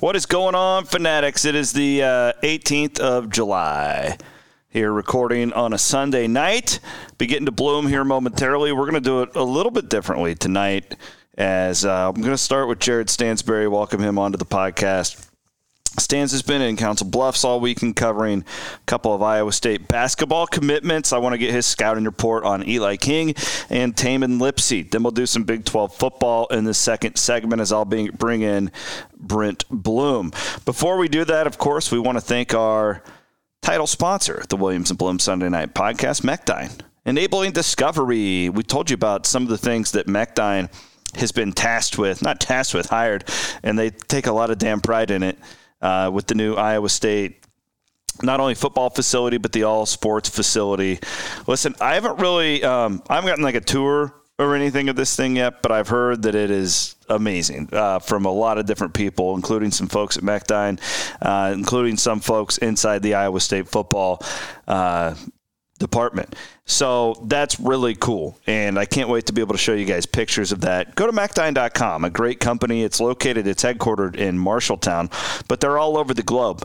What is going on, fanatics? It is the uh, 18th of July. Here, recording on a Sunday night. Be getting to Blum here momentarily. We're going to do it a little bit differently tonight. As uh, I'm going to start with Jared Stansbury, welcome him onto the podcast. Stans has been in Council Bluffs all weekend covering a couple of Iowa State basketball commitments. I want to get his scouting report on Eli King and Tamin Lipsey. Then we'll do some Big 12 football in the second segment as I'll bring in Brent Blum. Before we do that, of course, we want to thank our title sponsor, the Williams and Blum Sunday Night Podcast, Mechdyne. Enabling discovery. We told you about some of the things that Mechdyne has been tasked with, not tasked with, hired, and they take a lot of damn pride in it uh, with the new Iowa State not only football facility but the all sports facility. Listen, I haven't really um, I haven't gotten like a tour or anything of this thing yet, but I've heard that it is amazing uh, from a lot of different people, including some folks at Mechdyne, uh, including some folks inside the Iowa State football uh, department. So that's really cool. And I can't wait to be able to show you guys pictures of that. Go to Mechdyne.com, a great company. It's located, it's headquartered in Marshalltown, but they're all over the globe.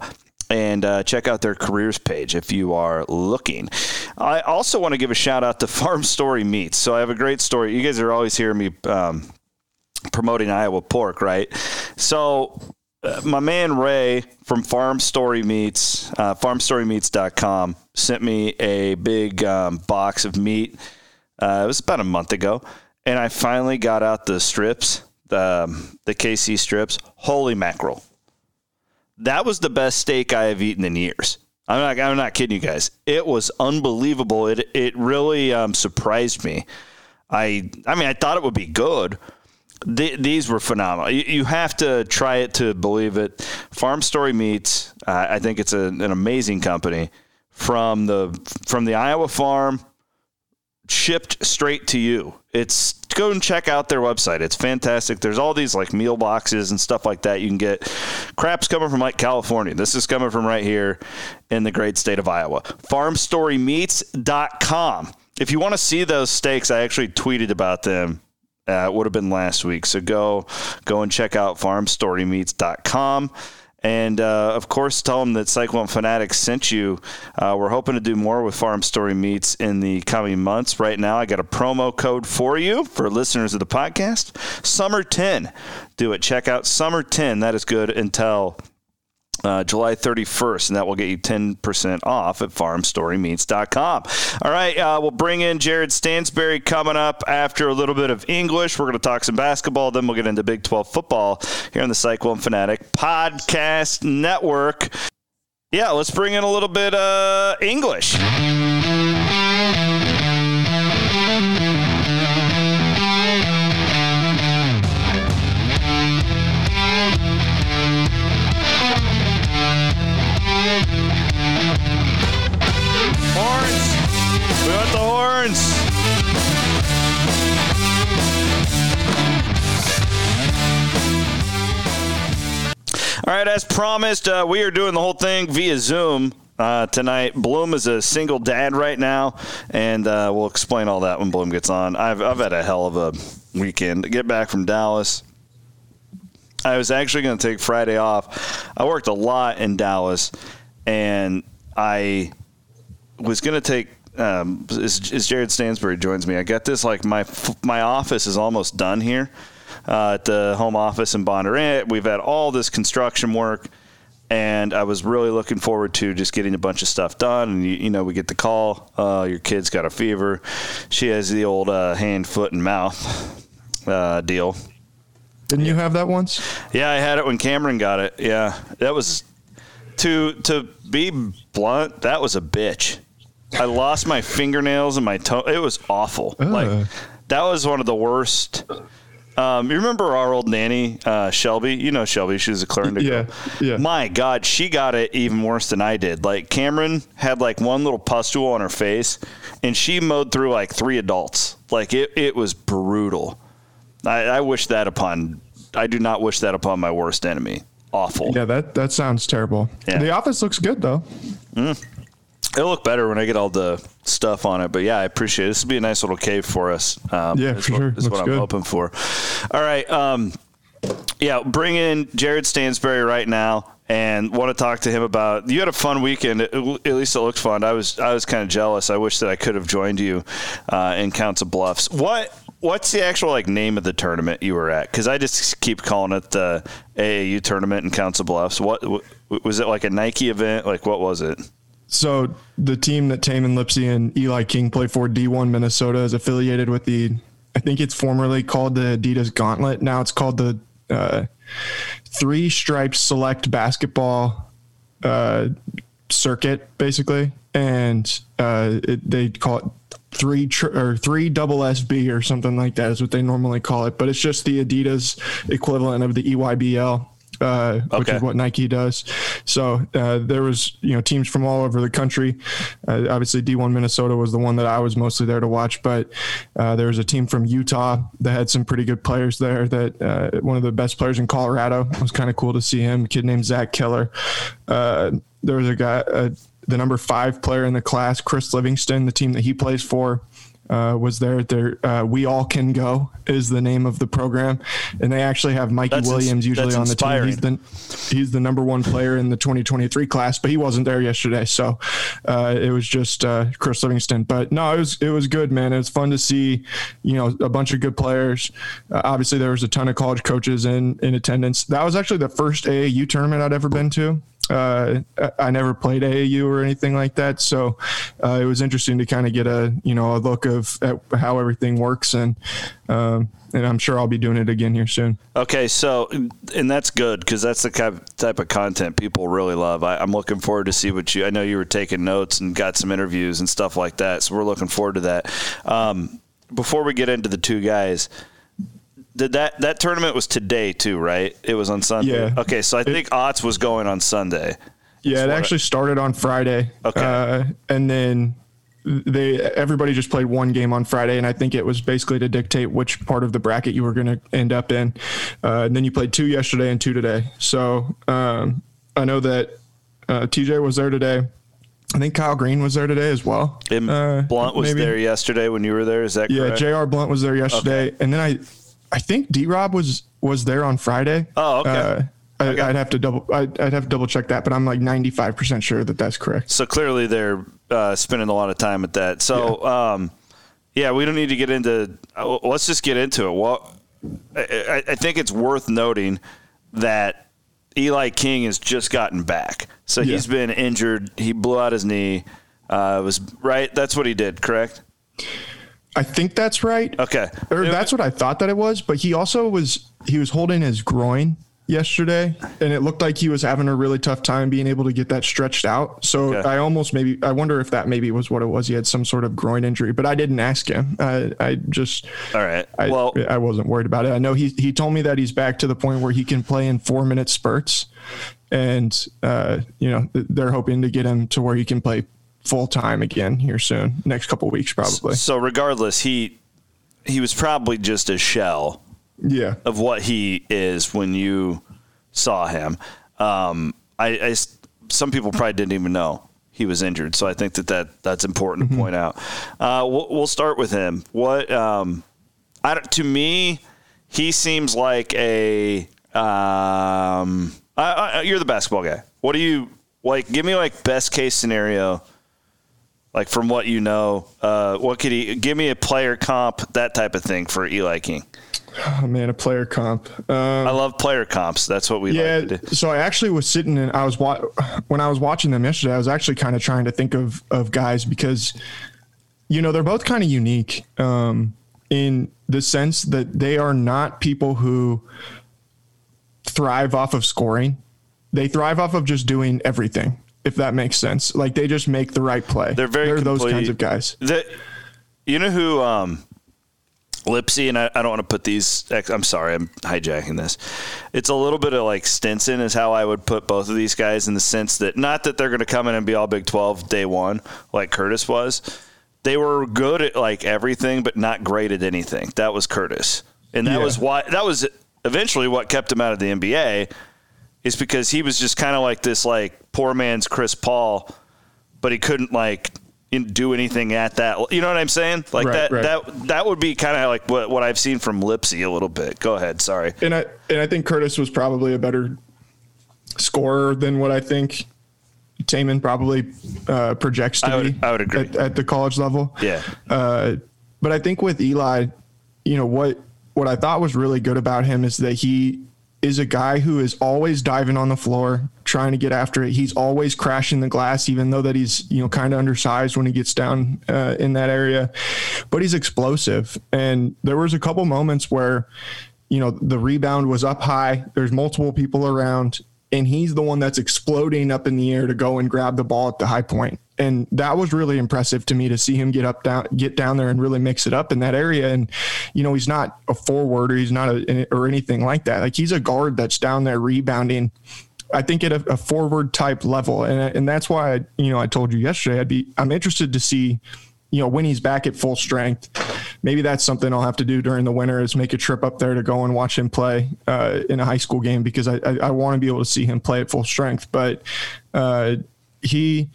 And uh, check out their careers page if you are looking. I also want to give a shout out to Farm Story Meats. So I have a great story. You guys are always hearing me um, promoting Iowa pork, right? So uh, my man Ray from Farm Story Meats, uh, farmstorymeats.com, sent me a big um, box of meat. Uh, it was about a month ago, and I finally got out the strips, the um, the KC strips. Holy mackerel! That was the best steak I have eaten in years. I'm not. I'm not kidding you guys. It was unbelievable. It it really um, surprised me. I I mean I thought it would be good these were phenomenal. You, you, have to try it to believe it. Farm Story Meats, uh, I think it's a, an amazing company from the from the Iowa farm, shipped straight to you. It's go and check out their website. It's fantastic. There's all these like meal boxes and stuff like that. You can get crap's coming from like California. This is coming from right here in the great state of Iowa. Farmstorymeats.com. If you want to see those steaks, I actually tweeted about them uh, it would have been last week. So go go and check out farmstorymeats.com. And uh, of course, tell them that Cyclone Fanatics sent you. Uh, we're hoping to do more with Farm Story Meats in the coming months. Right now, I got a promo code for you for listeners of the podcast Summer 10. Do it. Check out Summer 10. That is good until uh, July 31st, and that will get you 10% off at farmstorymeats.com. All right, uh, we'll bring in Jared Stansbury coming up after a little bit of English. We're going to talk some basketball, then we'll get into Big 12 football here on the Cyclone Fanatic Podcast Network. Yeah, let's bring in a little bit uh, English. We want the horns! All right, as promised, uh, we are doing the whole thing via Zoom. Uh, tonight. Blum is a single dad right now, and uh, we'll explain all that when Blum gets on. I've, I've had a hell of a weekend. To get back from Dallas, I was actually going to take Friday off. I worked a lot in Dallas, and I was going to take um, as, as, Jared Stansbury joins me. I got this like my my office is almost done here uh, at the home office in Bondurant. We've had all this construction work, and I was really looking forward to just getting a bunch of stuff done. And you, you know, we get the call, uh, your kid's got a fever. She has the old uh, hand, foot, and mouth uh, deal. Didn't you have that once? Yeah, I had it when Cameron got it. Yeah, that was to to be blunt. That was a bitch. I lost my fingernails and my toe. It was awful. Like that was one of the worst Um, you remember our old nanny, uh, Shelby? You know Shelby. She was a Clarendon Yeah, girl. yeah. My God, she got it even worse than I did. Like Cameron had like one little pustule on her face, and she mowed through like three adults. Like it, it was brutal. I, I wish that upon. I do not wish that upon my worst enemy. Awful. Yeah, that that sounds terrible. Yeah. The office looks good though. It'll look better when I get all the stuff on it. But yeah, I appreciate it. This will be a nice little cave for us. Um, Yeah, for what, sure. Is Looks what I'm good. hoping for. All right. Um, yeah, bring in Jared Stansbury right now, and want to talk to him about. You had a fun weekend. At at least it looked fun. I was I was kind of jealous. I wish that I could have joined you uh, in Council Bluffs. What What's the actual like name of the tournament you were at? Because I just keep calling it the AAU tournament in Council Bluffs. What was it like a Nike event? Like what was it? So the team that Tamin Lipsey and Eli King play for, D1 Minnesota, is affiliated with the. I think it's formerly called the Adidas Gauntlet. Now it's called the uh, Three Stripes Select Basketball uh, Circuit, basically, and uh, it, they call it three tr- or three double SB or something like that is what they normally call it. But it's just the Adidas equivalent of the EYBL. Uh, which is what Nike does. So uh, there was, you know, teams from all over the country. Uh, obviously, D1 Minnesota was the one that I was mostly there to watch, but uh, there was a team from Utah that had some pretty good players there. That uh, one of the best players in Colorado it was kind of cool to see him. A kid named Zach Keller. Uh, there was a guy, the number five player in the class, Chris Livingston, the team that he plays for uh, was there. There, uh, we all can go is the name of the program, and they actually have Mikey That's ins- Williams usually that's on the team. He's the he's the number one player in the 2023 class, but he wasn't there yesterday, so uh, it was just uh, Chris Livingston. But no, it was it was good, man. It was fun to see, you know, a bunch of good players. Uh, obviously, there was a ton of college coaches in in attendance. That was actually the first AAU tournament I'd ever been to. Uh, I- never played AAU or anything like that, so uh, it was interesting to kind of get a you know a look of at how everything works, and um, and I'm sure I'll be doing it again here soon. Okay, so and that's good because that's the type type of content people really love. I, I'm looking forward to see what you. I know you were taking notes and got some interviews and stuff like that, so we're looking forward to that. Um, before we get into the two guys, did that that tournament was today too, right? It was on Sunday. Yeah. Okay, so I think Otts was going on Sunday. Yeah, it I- actually started on Friday. Okay. Uh, and then they everybody just played one game on Friday, and I think it was basically to dictate which part of the bracket you were going to end up in. Uh, and then you played two yesterday and two today. So um, I know that uh, TJ was there today. I think Kyle Green was there today as well. And Uh, Blunt was maybe. there yesterday when you were there. Is that Yeah, correct? Yeah, J.R. Blunt was there yesterday, Okay. and then I, I think D. Rob was was there on Friday. Oh, okay. Uh, I, Okay. I'd have to double. I'd, I'd have to double check that, but I'm like 95 percent sure that that's correct. So clearly they're uh, spending a lot of time at that. So yeah. Um, yeah, we don't need to get into. Uh, let's just get into it. Well, I, I- think it's worth noting that Eli King has just gotten back. So Yeah. he's been injured. He blew out his knee. Uh, was right. That's what he did. Correct. I think that's right. Okay. Or that's what I thought that it was, but he also was he was holding his groin yesterday and it looked like he was having a really tough time being able to get that stretched out. So Okay. I almost maybe I wonder if that maybe was what it was. He had some sort of groin injury, but I didn't ask him. I I just All right. I, well, I wasn't worried about it. I know he he told me that he's back to the point where he can play in 4 minute spurts and uh you know they're hoping to get him to where he can play full time again here soon. Next couple weeks probably. so regardless, he he was probably just a shell Yeah. of what he is when you saw him. Um, I, I some people probably didn't even know he was injured, so I think that, that that's important to point out. Uh, we'll, we'll start with him. What um, I to me, he seems like a. Um, I, I, you're the basketball guy. What do you like? Give me like best case scenario. Like from what you know, uh, what could he give me a player comp, that type of thing for Eli King? Oh man, a player comp. Um, I love player comps. That's what we yeah. like to do. So I actually was sitting and I was wa- when I was watching them yesterday. I was actually kind of trying to think of of guys because you know they're both kind of unique um, in the sense that they are not people who thrive off of scoring. They thrive off of just doing everything. If that makes sense, like they just make the right play. They're very they're those kinds of guys. That you know who um, Lipsey, and I, I don't want to put these. I'm sorry, I'm hijacking this. It's a little bit of like Stinson is how I would put both of these guys in the sense that not that they're going to come in and be all Big 12 day one like Curtis was. They were good at like everything, but not great at anything. That was Curtis, and that yeah. was why that was eventually what kept him out of the NBA. Is because he was just kind of like this like poor man's Chris Paul, but he couldn't like do anything at that. You know what I'm saying? Like right, that right. that that would be kind of like what, what I've seen from Lipsey a little bit. Go ahead, sorry. And I and I think Curtis was probably a better scorer than what I think Tamin probably uh, projects to I would, be. I would agree at, at the college level. Yeah. Uh, but I think with Eli, you know what what I thought was really good about him is that he is a guy who is always diving on the floor, trying to get after it. He's always crashing the glass, even though that he's you know kind of undersized when he gets down uh, in that area. But he's explosive, and there was a couple moments where you know the rebound was up high. There's multiple people around, and he's the one that's exploding up in the air to go and grab the ball at the high point and that was really impressive to me to see him get up down get down there and really mix it up in that area. And you know he's not a forward or he's not a or anything like that. Like he's a guard that's down there rebounding I think at a, a forward type level. And and that's why I, you know I told you yesterday I'd be I'm interested to see you know when he's back at full strength. Maybe that's something I'll have to do during the winter is make a trip up there to go and watch him play uh, in a high school game because I, I, I want to be able to see him play at full strength. But uh, he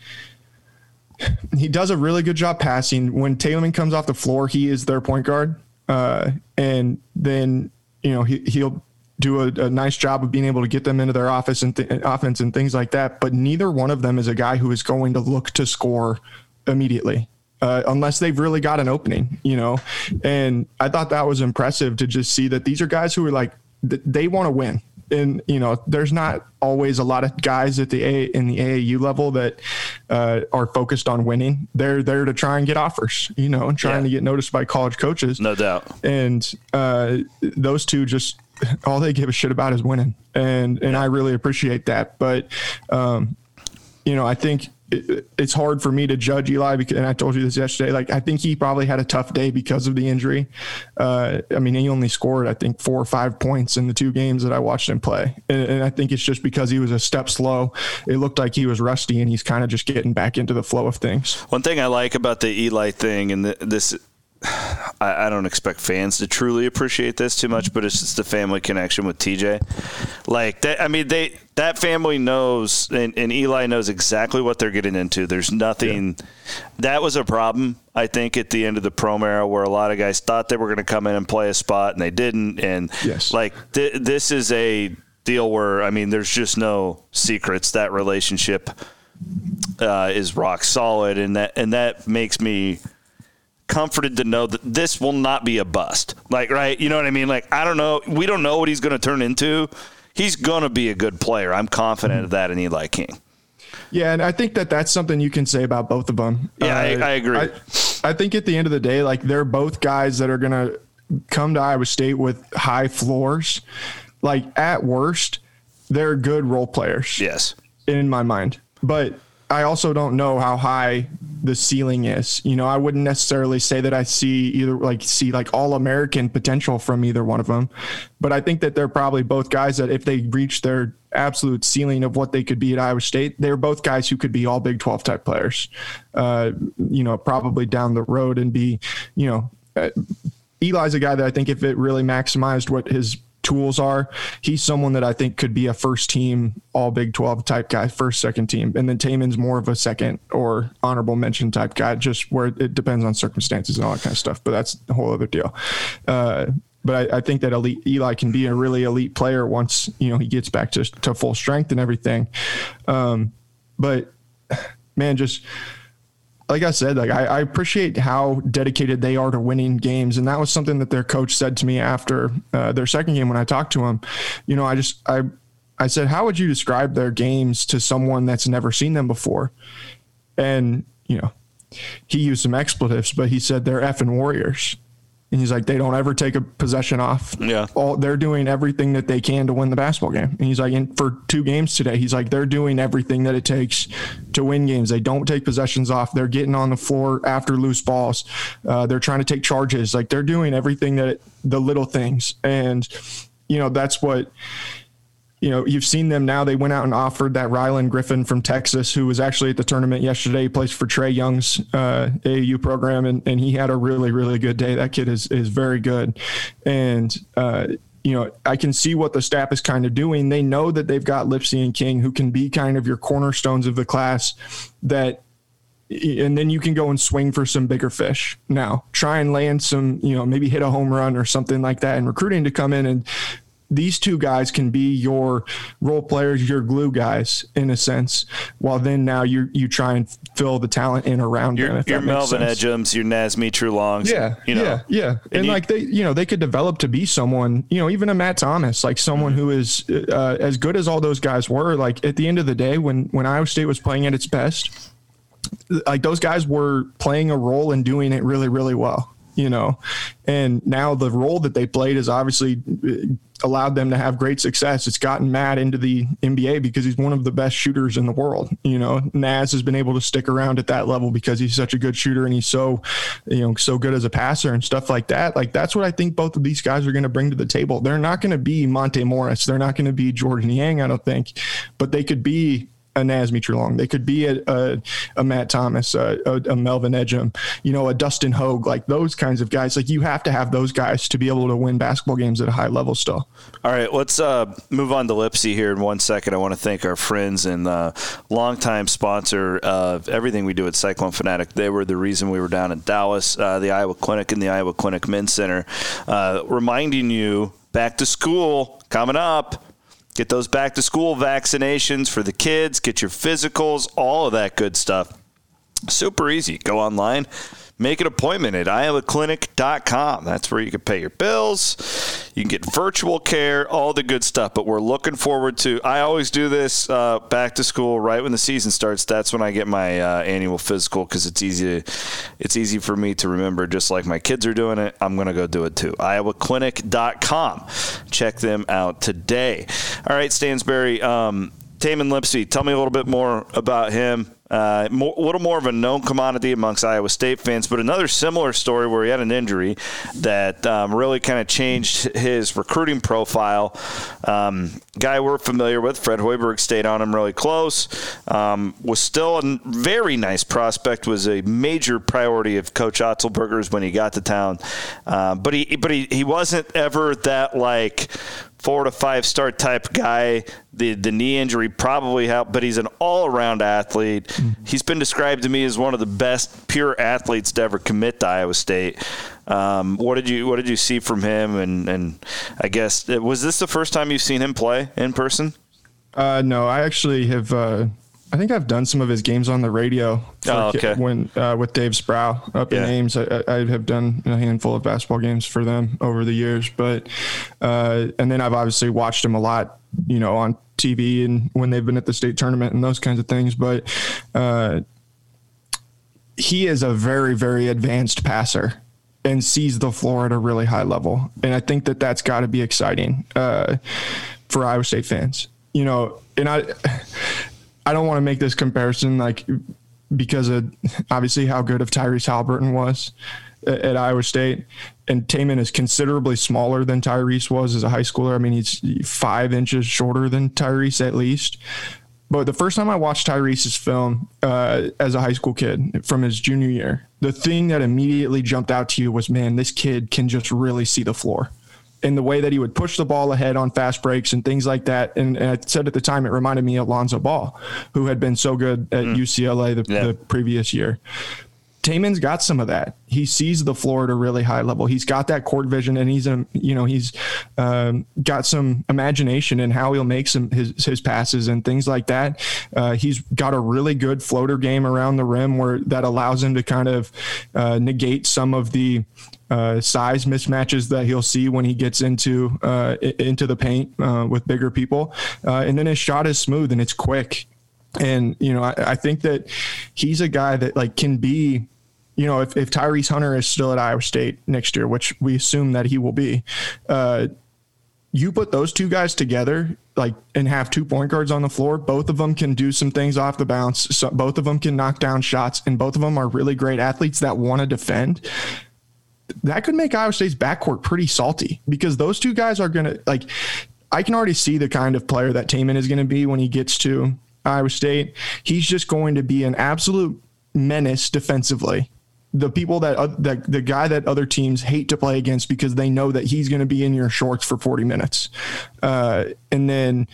he does a really good job passing. When Tamin comes off the floor, he is their point guard. Uh, and then, you know, he, he'll do a, a, nice job of being able to get them into their office and th- offense and things like that. But neither one of them is a guy who is going to look to score immediately. Uh, unless they've really got an opening, you know, and I thought that was impressive to just see that these are guys who are like they want to win and you know, there's not always a lot of guys at the A in the AAU level that uh, are focused on winning. They're there to try and get offers, you know, and trying yeah. to get noticed by college coaches. No doubt. And uh, those two just all they give a shit about is winning, and and I really appreciate that. But um, you know, I think it, it's hard for me to judge Eli because, and I told you this yesterday. Like, I think he probably had a tough day because of the injury. Uh, I mean, he only scored, I think, four or five points in the two games that I watched him play, and, and I think it's just because he was a step slow. It looked like he was rusty, and he's kind of just getting back into the flow of things. One thing I like about the Eli thing, and the, this I, I, don't expect fans to truly appreciate this too much, but it's just the family connection with TJ. Like that, I mean, they that family knows, and, and Eli knows exactly what they're getting into. There's nothing yeah. that was a problem. I think at the end of the Prohm era, where a lot of guys thought they were going to come in and play a spot and they didn't, and yes. like th- this is a deal where I mean, there's just no secrets. That relationship uh, is rock solid, and that and that makes me comforted to know that this will not be a bust. Like, right? You know what I mean? Like, I don't know. We don't know what he's going to turn into. He's going to be a good player. I'm confident of that in Eli King. Yeah, and I think that that's something you can say about both of them. Yeah, uh, I, I, agree. I, I think at the end of the day, like they're both guys that are going to come to Iowa State with high floors. Like at worst, they're good role players. Yes, in my mind, but I also don't know how high the ceiling is. You know, I wouldn't necessarily say that I see either like see like all American potential from either one of them, but I think that they're probably both guys that if they reach their absolute ceiling of what they could be at Iowa State, they're both guys who could be all Big 12 type players. Uh, you know, probably down the road and be, you know, uh, Eli's a guy that I think if it really maximized what his tools are. He's someone that I think could be a first team all Big 12 type guy, first, second team. And then Tamin's more of a second or honorable mention type guy, just where it depends on circumstances and all that kind of stuff. But that's a whole other deal. Uh, but I, I, think that elite Eli can be a really elite player once you know he gets back to, to full strength and everything. Um, but man, just like I said, like I, I, appreciate how dedicated they are to winning games, and that was something that their coach said to me after uh, their second game when I talked to him. You know, I just I I said, how would you describe their games to someone that's never seen them before? And you know, he used some expletives, but he said they're effing warriors. And he's like, they don't ever take a possession off. Yeah. All they're doing everything that they can to win the basketball game. And he's like, and for two games today, he's like, they're doing everything that it takes to win games. They don't take possessions off. They're getting on the floor after loose balls. Uh, they're trying to take charges. Like they're doing everything that it, the little things. And, you know, that's what you know, you've seen them now. They went out and offered that Rylan Griffin from Texas, who was actually at the tournament yesterday. He plays for Trae Young's uh, AAU program, and, and he had a really, really good day. That kid is is very good, and uh, you know, I can see what the staff is kind of doing. They know that they've got Lipsey and King, who can be kind of your cornerstones of the class. That and then you can go and swing for some bigger fish now try and land some you know maybe hit a home run or something like that and recruiting to come in and these two guys can be your role players, your glue guys in a sense. While then now you you try and fill the talent in around your, them. Your Melvin Ejim's, your Naz Mitrou-Longs. Yeah, you know. yeah, yeah. And, and you, like they, you know, they could develop to be someone. You know, even a Matt Thomas, like someone mm-hmm. who is uh, as good as all those guys were. Like at the end of the day, when when Iowa State was playing at its best, like those guys were playing a role and doing it really, really well you know. And now the role that they played has obviously uh, allowed them to have great success. It's gotten Matt into the NBA because he's one of the best shooters in the world. You know, Naz has been able to stick around at that level because he's such a good shooter and he's so, you know, so good as a passer and stuff like that. Like that's what I think both of these guys are going to bring to the table. They're not going to be Monte Morris. They're not going to be Georges Niang, I don't think, but they could be a Naz Mitrou-Long. They could be a, a, a Matt Thomas, a, a, Melvin Ejim, you know, a Dustin Hogue, like those kinds of guys. Like you have to have those guys to be able to win basketball games at a high level still. All right, let's uh, move on to Lipsey here in one second. I want to thank our friends and uh, longtime sponsor of everything we do at Cyclone Fanatic. They were the reason we were down in Dallas, uh, the Iowa Clinic and the Iowa Clinic Men's Center, uh, reminding you back to school coming up Get those back to school vaccinations for the kids, get your physicals, all of that good stuff. Super easy. Go online, make an appointment at iowaclinic.com. That's where you can pay your bills. You can get virtual care, all the good stuff. But we're looking forward to. I always do this uh, back to school right when the season starts. That's when I get my uh, annual physical because it's easy. To, it's easy for me to remember. Just like my kids are doing it, I'm going to go do it too. iowaclinic.com. Check them out today. All right, Stansbury. Um, Tamin Lipsey, tell me a little bit more about him. Uh, more, a little more of a known commodity amongst Iowa State fans, but another similar story where he had an injury that um, really kind of changed his recruiting profile. Um, guy we're familiar with, Fred Hoiberg, stayed on him really close. Um, was still a very nice prospect. Was a major priority of Coach Otzelberger's when he got to town, uh, but he but he, he wasn't ever that like four to five star type guy. The the knee injury probably helped, but he's an all around athlete. Mm-hmm. He's been described to me as one of the best pure athletes to ever commit to Iowa State. Um, what did you what did you see from him? And and I guess was this the first time you've seen him play in person? Uh, no, I actually have. Uh I think I've done some of his games on the radio. Oh, okay. When uh, with Dave Sproul up yeah. in Ames, I, I, have done a handful of basketball games for them over the years. But uh, and then I've obviously watched him a lot, you know, on TV and when they've been at the state tournament and those kinds of things. But uh, he is a very very advanced passer and sees the floor at a really high level, and I think that that's got to be exciting uh, for Iowa State fans. You know, and I. I don't want to make this comparison like because of obviously how good of Tyrese Haliburton was at, at Iowa State. And Tamin is considerably smaller than Tyrese was as a high schooler. I mean, he's five inches shorter than Tyrese at least. But the first time I watched Tyrese's film uh, as a high school kid from his junior year, the thing that immediately jumped out to you was, man, this kid can just really see the floor in the way that he would push the ball ahead on fast breaks and things like that. And, and I said at the time, it reminded me of Lonzo Ball, who had been so good at mm. UCLA the, yeah. the previous year. Tamin's got some of that. He sees the floor at a really high level. He's got that court vision, and he's a, um, you know he's um, got some imagination in how he'll make some his his passes and things like that. Uh, he's got a really good floater game around the rim where that allows him to kind of uh, negate some of the uh, size mismatches that he'll see when he gets into uh, into the paint uh, with bigger people. Uh, and then his shot is smooth and it's quick. And you know, I, I, think that he's a guy that like can be you know, if, if Tyrese Hunter is still at Iowa State next year, which we assume that he will be, uh, you put those two guys together, like, and have two point guards on the floor. Both of them can do some things off the bounce. So both of them can knock down shots, and both of them are really great athletes that want to defend. That could make Iowa State's backcourt pretty salty because those two guys are going to like. I can already see the kind of player that Tamin is going to be when he gets to Iowa State. He's just going to be an absolute menace defensively the people that uh, the, the guy that other teams hate to play against because they know that he's going to be in your shorts for 40 minutes. Uh, and then,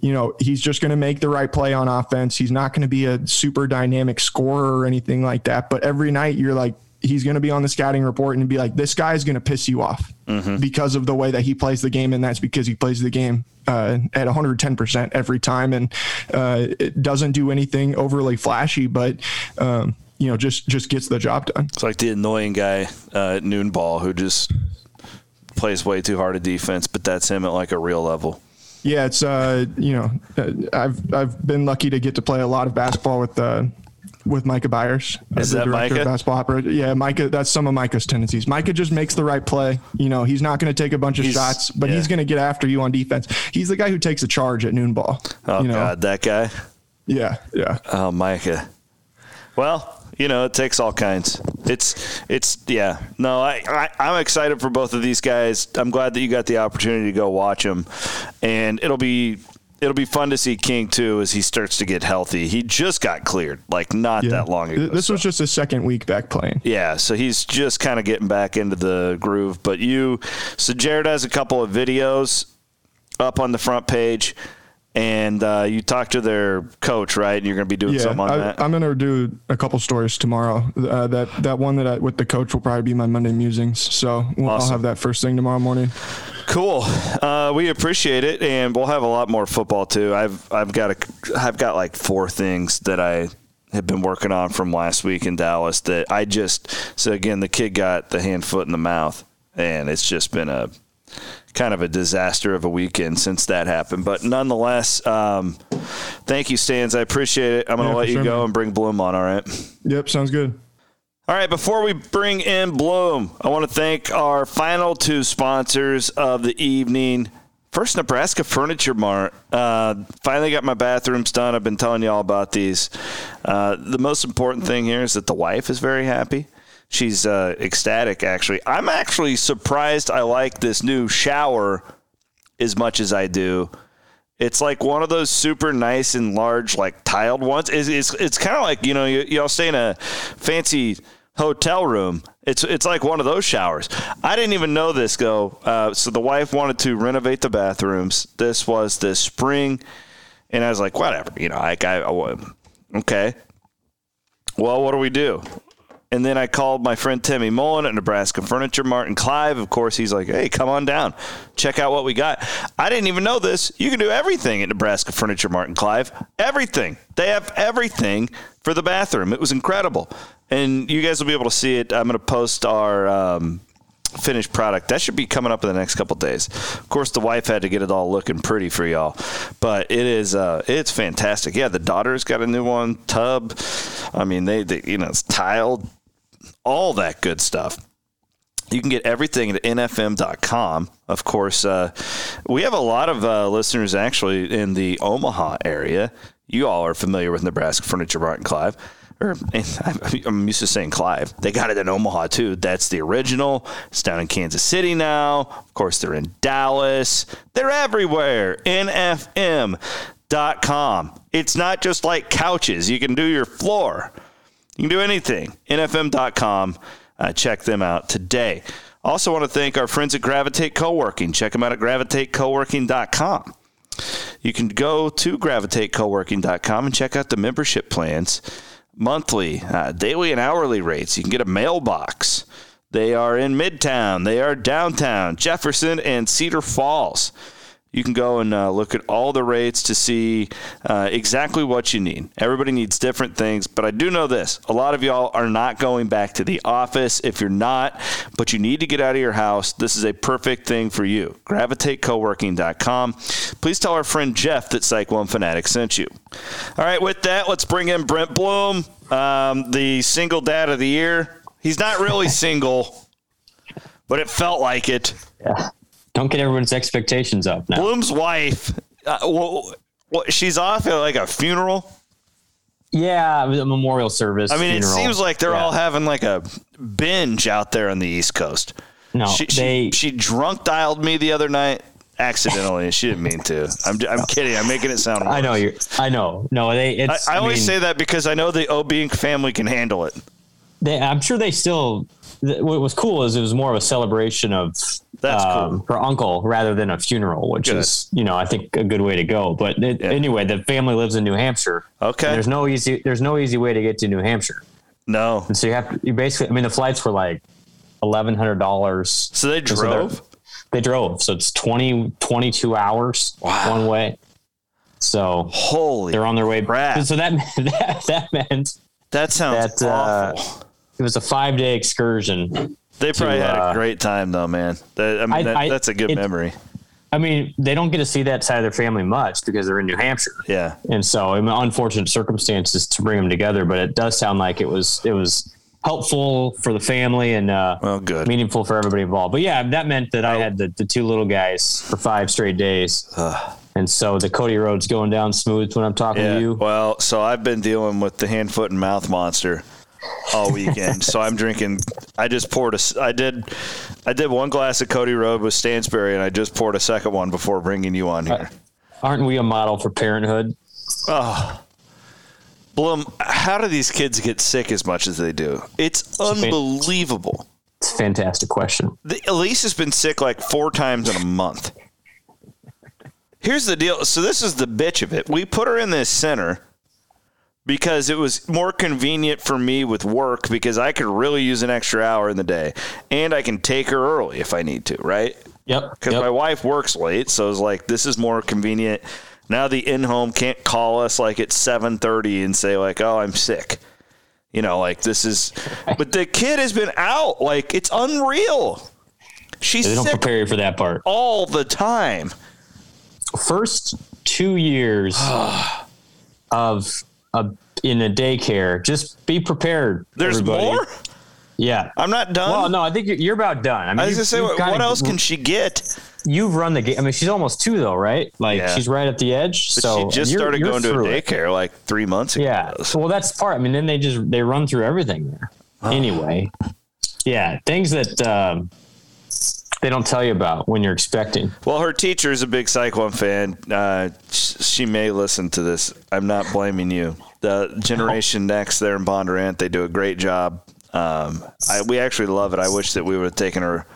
you know, he's just going to make the right play on offense. He's not going to be a super dynamic scorer or anything like that. But every night you're like, he's going to be on the scouting report and be like, this guy is going to piss you off mm-hmm. because of the way that he plays the game. And that's because he plays the game uh, at 110% every time and uh, it doesn't do anything overly flashy, but um, you know just just gets the job done. It's like the annoying guy uh, at noon ball who just plays way too hard a defense, but that's him at like a real level. Yeah, it's uh, you know, uh, I've I've been lucky to get to play a lot of basketball with uh, with Micah Byers, Is the that director Micah? of basketball operator. Yeah, Micah. That's some of Micah's tendencies. Micah just makes the right play. You know, he's not going to take a bunch of he's, shots, but yeah. he's going to get after you on defense. He's the guy who takes a charge at noon ball. Oh you know? God, that guy. Yeah, yeah. Oh, Micah. Well, you know, it takes all kinds. It's it's yeah. No, I, I am excited for both of these guys. I'm glad that you got the opportunity to go watch them, and it'll be it'll be fun to see King too as he starts to get healthy. He just got cleared like not yeah. that long ago. This so. was just his second week back playing. Yeah, so he's just kind of getting back into the groove. But you, so Jared has a couple of videos up on the front page and uh, you talked to their coach, right? And you're going to be doing yeah, something on I, that. I'm going to do a couple stories tomorrow. Uh, that that one that I, with the coach will probably be my Monday musings. So we'll, awesome. I'll have that first thing tomorrow morning. Cool. Uh, we appreciate it, and we'll have a lot more football too. I've I've got a I've got like four things that I have been working on from last week in Dallas that I just so again the kid got the hand, foot, in the mouth, and it's just been a kind of a disaster of a weekend since that happened. But nonetheless, um, thank you, Stans. I appreciate it. I'm going to yeah, let you sure, go man. and bring Blum on. All right. Yep. Sounds good. All right, before we bring in Blum, I want to thank our final two sponsors of the evening. First, Nebraska Furniture Mart. Uh, finally got my bathrooms done. I've been telling you all about these. Uh, the most important thing here is that the wife is very happy she's uh, ecstatic. Actually, I'm actually surprised. I like this new shower as much as I do. It's like one of those super nice and large, like tiled ones. It's it's, it's kind of like you know you, y'all stay in a fancy hotel room. It's it's like one of those showers. I didn't even know this though. Uh, so the wife wanted to renovate the bathrooms. This was this spring, and I was like, whatever, you know, like I, I okay. Well, what do we do? And then I called my friend Timmy Mullen at Nebraska Furniture Mart in Clive. Of course, he's like, hey, come on down. Check out what we got. I didn't even know this. You can do everything at Nebraska Furniture Mart in Clive. Everything. They have everything for the bathroom. It was incredible. And you guys will be able to see it. I'm going to post our. Um, finished product. That should be coming up in the next couple days. Of course, the wife had to get it all looking pretty for y'all, but it is uh, it's fantastic. Yeah, the daughter's got a new one tub. I mean, they, they you know it's tiled, all that good stuff. You can get everything at nfm.com. Of course, uh, we have a lot of uh, listeners actually in the Omaha area. You all are familiar with Nebraska Furniture Mart and Clive. Or, I'm used to saying Clive. They got it in Omaha too. That's the original. It's down in Kansas City now. Of course, they're in Dallas. They're everywhere. NFM.com. It's not just like couches. You can do your floor. You can do anything. NFM.com. Uh, check them out today. Also, want to thank our friends at Gravitate Co-working. Check them out at gravitatecoworking.com. You can go to gravitatecoworking.com and check out the membership plans, monthly, uh, daily, and hourly rates. You can get a mailbox. They are in Midtown. They are downtown, Jefferson, and Cedar Falls you can go and uh, look at all the rates to see uh, exactly what you need. Everybody needs different things, but I do know this a lot of y'all are not going back to the office. If you're not, but you need to get out of your house, this is a perfect thing for you. GravitateCoworking.com. Please tell our friend Jeff that Cyclone Fanatic sent you. All right, with that, let's bring in Brent Blum, um, the single dad of the year He's not really single, but it felt like it. Yeah. Don't get everyone's expectations up now. Blum's wife, uh, well, well, she's off at like a funeral. Yeah, a memorial service. I mean, funeral. it seems like they're Yeah. all having like a binge out there on the East Coast. no. she, they she, she drunk dialed me the other night accidentally. she didn't mean to. I'm, I'm kidding. I'm making it sound. I know worse. you. I know. No, they. I, It's. I always mean, say that because I know the OB family can handle it. they, I'm sure they still. What was cool is it was more of a celebration of That's um, cool. her uncle rather than a funeral, which Good. is you know I think a good way to go. But it, Yeah. anyway, the family lives in New Hampshire. Okay. there's no easy. There's no easy way to get to New Hampshire. No. And so you have to. You basically. I mean, the flights were like eleven hundred dollars. So they So drove. They drove, so it's 20, 22 hours Wow. one way. So Holy. they're on their way. crap. So that that that meant That sounds that, uh, it was a five day excursion. They probably had a uh, great time though, man. That, I mean, I- that, I- that's a good it- memory. I mean, they don't get to see that side of their family much because they're in New Hampshire, Yeah. and so I mean, unfortunate circumstances to bring them together. But it does sound like it was it was helpful for the family and uh, Well, good. meaningful for everybody involved. But yeah, that meant that I had the, the two little guys for five straight days. And so the Cody Road's going down smooth when I'm talking Yeah. to you. Well, so I've been dealing with the hand, foot, and mouth monster all weekend. so I'm drinking. I just poured a. I did. I did one glass of Cody Road with Stansbury, and I just poured a second one before bringing you on uh, here. Aren't we a model for parenthood? Oh, Blum, how do these kids get sick as much as they do? It's unbelievable. It's a fantastic question. The, Elise has been sick like four times in a month. Here's the deal. So this is the bitch of it. We put her in this center because it was more convenient for me with work because I could really use an extra hour in the day, and I can take her early if I need to, right? Yep. Because yep. my wife works late, so it's like this is more convenient. Now the in-home can't call us like at seven thirty and say like, "Oh, I'm sick." You know, like this is. But the kid has been out. Like it's unreal. She's they don't sick prepare you for that part. all the time. First two years of a, in a daycare, just be prepared. There's everybody. more. Yeah. I'm not done. Well, no, I think you're, you're about done. I mean, I was gonna say, you've what, kinda- what else can she get? you've run the game? I mean, she's almost two though, right? Like Yeah. she's right at the edge. But so she just you're- started you're going to a through it. daycare like three months ago. Yeah. Well, that's part. I mean, then they just they run through everything there. Anyway, yeah, things that um, they don't tell you about when you're expecting. Well, her teacher is a big Cyclone fan. Uh, she may listen to this. I'm not blaming you. The Generation Next there in Bondurant, they do a great job. Um, I, we actually love it. I wish that we would have taken her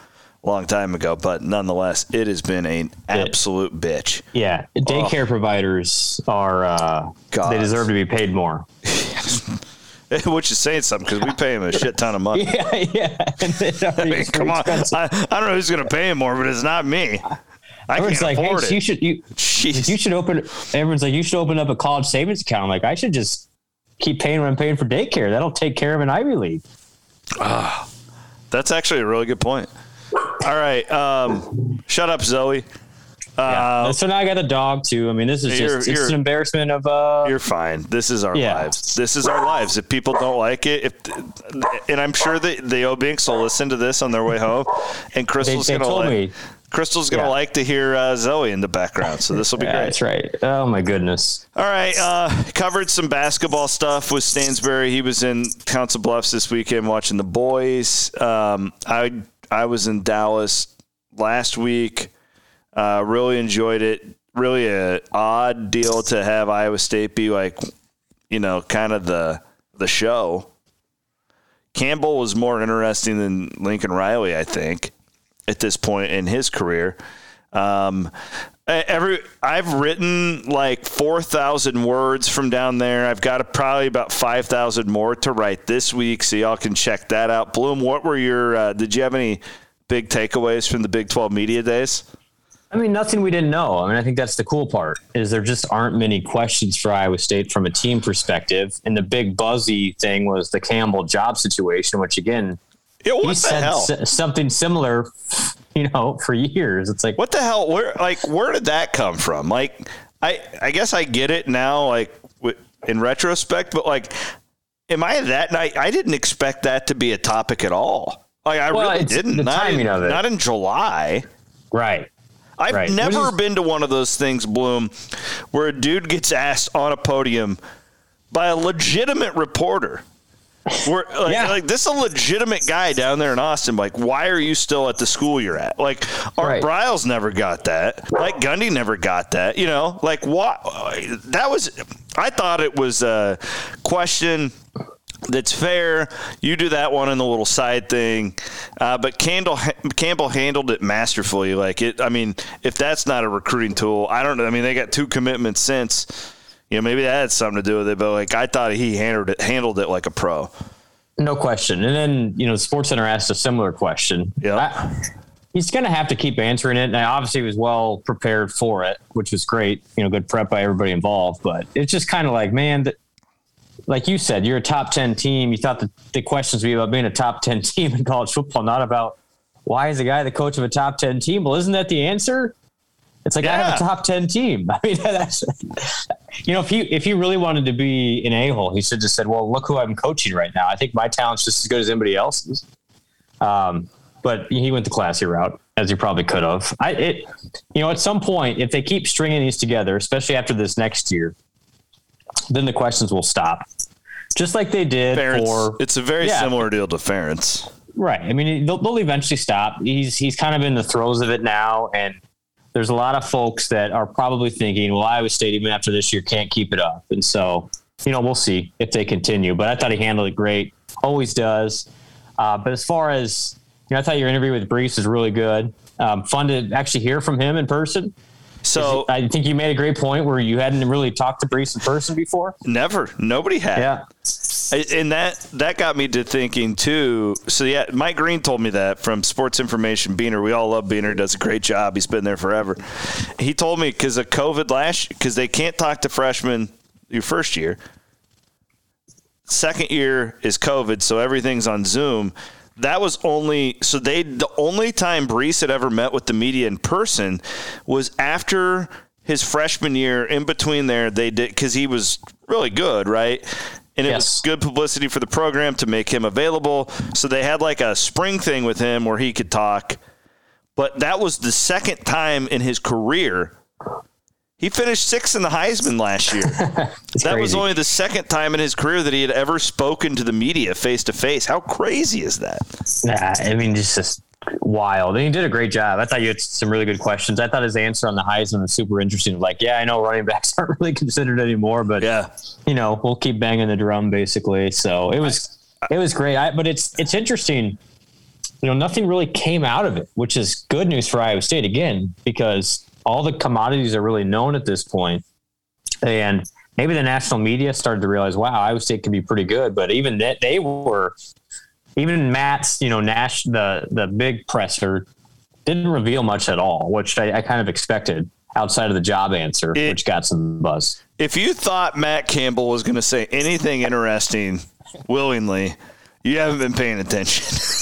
a long time ago, but nonetheless, it has been an absolute bitch. Yeah, daycare providers are uh, they deserve to be paid more. Which is saying something because we pay him a shit ton of money. Yeah, yeah. I mean, come on. I, I don't know who's going to pay him more, but it's not me. I can't Everyone's like, hey, it. you should you Jeez. you should open. Everyone's like, you should open up a college savings account. I'm like, I should just keep paying what I'm paying for daycare. That'll take care of an Ivy League. That's actually a really good point. All right. Um, shut up, Zoe. Yeah. so now I got a dog too. I mean, this is just it's an embarrassment of uh. You're fine. This is our Yeah. lives. This is our lives. If people don't like it, if and I'm sure that the Obinks will listen to this on their way home, and They, Crystal's they gonna told like, me. Crystal's gonna Yeah. like to hear uh, Zoe in the background. So this will be Yeah, great. that's right. Oh my goodness. All right, uh, covered some basketball stuff with Stansbury. He was in Council Bluffs this weekend watching the boys. Um, I I was in Dallas last week. Uh, really enjoyed it. Really a odd deal to have Iowa State be like, you know, kind of the the show. Campbell was more interesting than Lincoln Riley, I think, at this point in his career. Um, every I've written like four thousand words from down there. I've got probably about five thousand more to write this week, so y'all can check that out. Blum, what were your? Uh, did you have any big takeaways from the Big Twelve media days? I mean, nothing we didn't know. I mean, I think that's the cool part is there just aren't many questions for Iowa State from a team perspective. And the big buzzy thing was the Campbell job situation, which again, Yeah, what he said s- something similar, you know, for years. It's like, What the hell? Where like where did that come from? Like I I guess I get it now, like w- in retrospect, but like am I that night? I didn't expect that to be a topic at all. Like I Well, really didn't. the not timing in, of it. Not in July. Right. I've Right. never is- been to one of those things, Blum, where a dude gets asked on a podium by a legitimate reporter. Where, like, Yeah. like this is a legitimate guy down there in Austin. Like, why are you still at the school you're at? Like, Art Right. Briles never got that. Like Gundy never got that. You know, like what? That was. I thought it was a question that's fair. You do that one in the little side thing, uh, but Campbell Campbell handled it masterfully. Like it, I mean, if that's not a recruiting tool, I don't know. I mean, they got two commitments since. You know, maybe that had something to do with it. But like, I thought he handled it handled it like a pro. No question. And then, you know, the Sports Center asked a similar question. Yeah. He's going to have to keep answering it. And obviously, he was well prepared for it, which was great. You know, good prep by everybody involved. But it's just kind of like, man, that, like you said, you're a top 10 team. You thought the, the questions would be about being a top 10 team in college football, not about why is a guy the coach of a top 10 team? Well, isn't that the answer? It's like I have a top 10 team. I mean, that's, you know, if he if he really wanted to be an a hole, he should just said, "Well, look who I'm coaching right now. I think my talent's just as good as anybody else's." Um, but he went the classy route, as he probably could have. I, it, you know, at some point, if they keep stringing these together, especially after this next year, then the questions will stop, just like they did Ferentz, for. it's a very Yeah. similar deal to Ferentz. Right. I mean, they'll, they'll eventually stop. He's he's kind of in the throes of it now, and there's a lot of folks that are probably thinking, "Well, Iowa State even after this year can't keep it up," and so you know we'll see if they continue. But I thought he handled it great, always does. Uh, but as far as you know, I thought your interview with Breece was really good. Um, fun to actually hear from him in person. So I think you made a great point where you hadn't really talked to Breece in person before. never, nobody had. Yeah. And that that got me to thinking too. So yeah, Mike Green told me that from Sports Information. Beaner, we all love Beaner. Does a great job. He's been there forever. He told me because of COVID last, because they can't talk to freshmen your first year. Second year is COVID, so everything's on Zoom. That was only so they the only time Breece had ever met with the media in person was after his freshman year. In between there, they did because he was really good, right? And it was good publicity for the program to make him available. So they had like a spring thing with him where he could talk. But that was the second time in his career. He finished sixth in the Heisman last year. that was only the second time in his career that he had ever spoken to the media face to face. How crazy is that? Nah, I mean, it's just wild. And he did a great job. I thought you had some really good questions. I thought his answer on the Heisman was super interesting. Like, yeah, I know running backs aren't really considered anymore, but Yeah. you know, we'll keep banging the drum basically. So it was it was great. I, but it's it's interesting. You know, nothing really came out of it, which is good news for Iowa State again, because all the commodities are really known at this point. And maybe the national media started to realize, wow, Iowa State could be pretty good. But even that they were even Matt's, you know, Nash the the big presser didn't reveal much at all, which I, I kind of expected outside of the job answer, It- which got some buzz. If you thought Matt Campbell was going to say anything interesting willingly, you haven't been paying attention.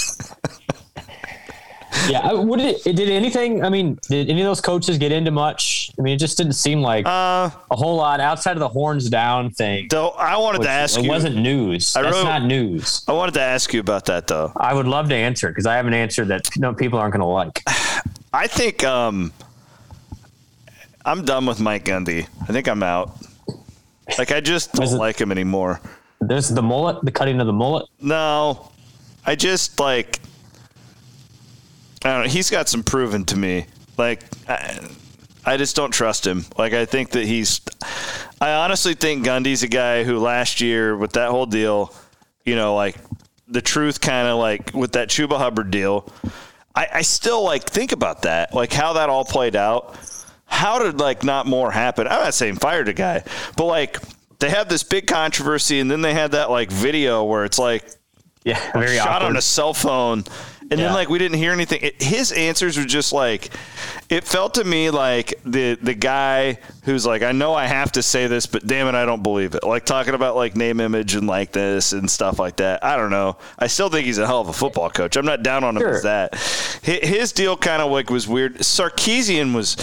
Yeah, would it, did anything? I mean, did any of those coaches get into much? I mean, it just didn't seem like uh, a whole lot outside of the horns down thing. though I wanted to ask it you. wasn't news. I That's not news. I wanted to ask you about that though. I would love to answer because I have an answer that no people aren't going to like. I think um, I'm done with Mike Gundy. I think I'm out. Like I just don't it- like him anymore. There's the mullet, the cutting of the mullet. No, I just like. I don't know. He's got some proven to me. Like, I, I just don't trust him. Like, I think that he's. I honestly think Gundy's a guy who last year with that whole deal, you know, like the truth kind of like with that Chuba Hubbard deal. I, I still like think about that, like how that all played out. How did like not more happen? I'm not saying fired a guy, but like they had this big controversy, and then they had that like video where it's like Yeah, very shot awkward. on a cell phone. And then like we didn't hear anything. It, his answers were just like it felt to me like the the guy who's like I know I have to say this but damn it I don't believe it. Like talking about like name image and like this and stuff like that. I don't know. I still think he's a hell of a football coach. I'm not down on him Sure. as that. His deal kind of like was weird. Sarkisian was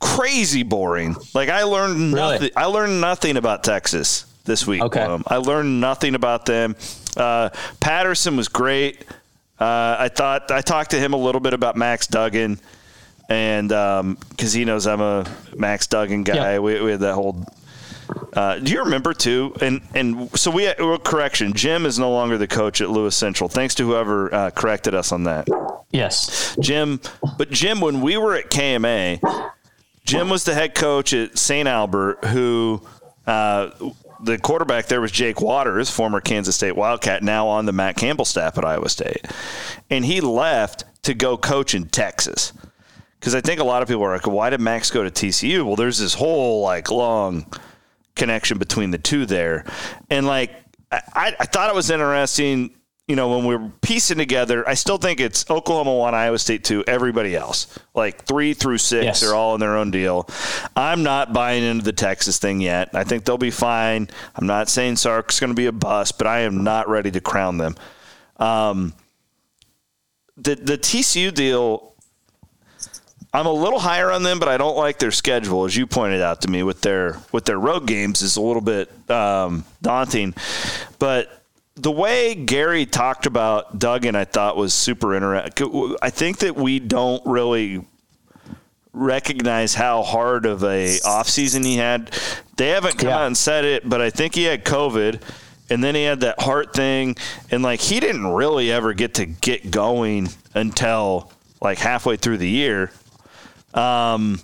crazy boring. Like I learned Really? nothing. I learned nothing about Texas. this week. Okay. Um, I learned nothing about them. Uh, Patterson was great. Uh, I thought I talked to him a little bit about Max Duggan, and because um, he knows I'm a Max Duggan guy, Yep. we, we had that whole. Uh, do you remember too? And and so we well, correction. Jim is no longer the coach at Lewis Central. Thanks to whoever uh, corrected us on that. Yes. Jim, but Jim, when we were at KMA, Jim was the head coach at St. Albert, who uh, the quarterback there was Jake Waters, former Kansas State Wildcat, now on the Matt Campbell staff at Iowa State. And he left to go coach in Texas. Because I think a lot of people are like, why did Max go to TCU? Well, there's this whole like long connection between the two there. And like, I, I thought it was interesting, you know, when we we're piecing together, I still think it's Oklahoma one, Iowa State two, everybody else. Like three through six Yes. are all in their own deal. I'm not buying into the Texas thing yet. I think they'll be fine. I'm not saying Sark's going to be a bust, but I am not ready to crown them. Um, the the TCU deal, I'm a little higher on them, but I don't like their schedule, as you pointed out to me with their with their road games is a little bit um, daunting. But the way Gary talked about Duggan, I thought was super interesting. I think that we don't really recognize how hard of a offseason he had. They haven't come Yeah. out and said it, but I think he had COVID and then he had that heart thing and like he didn't really ever get to get going until like halfway through the year. Um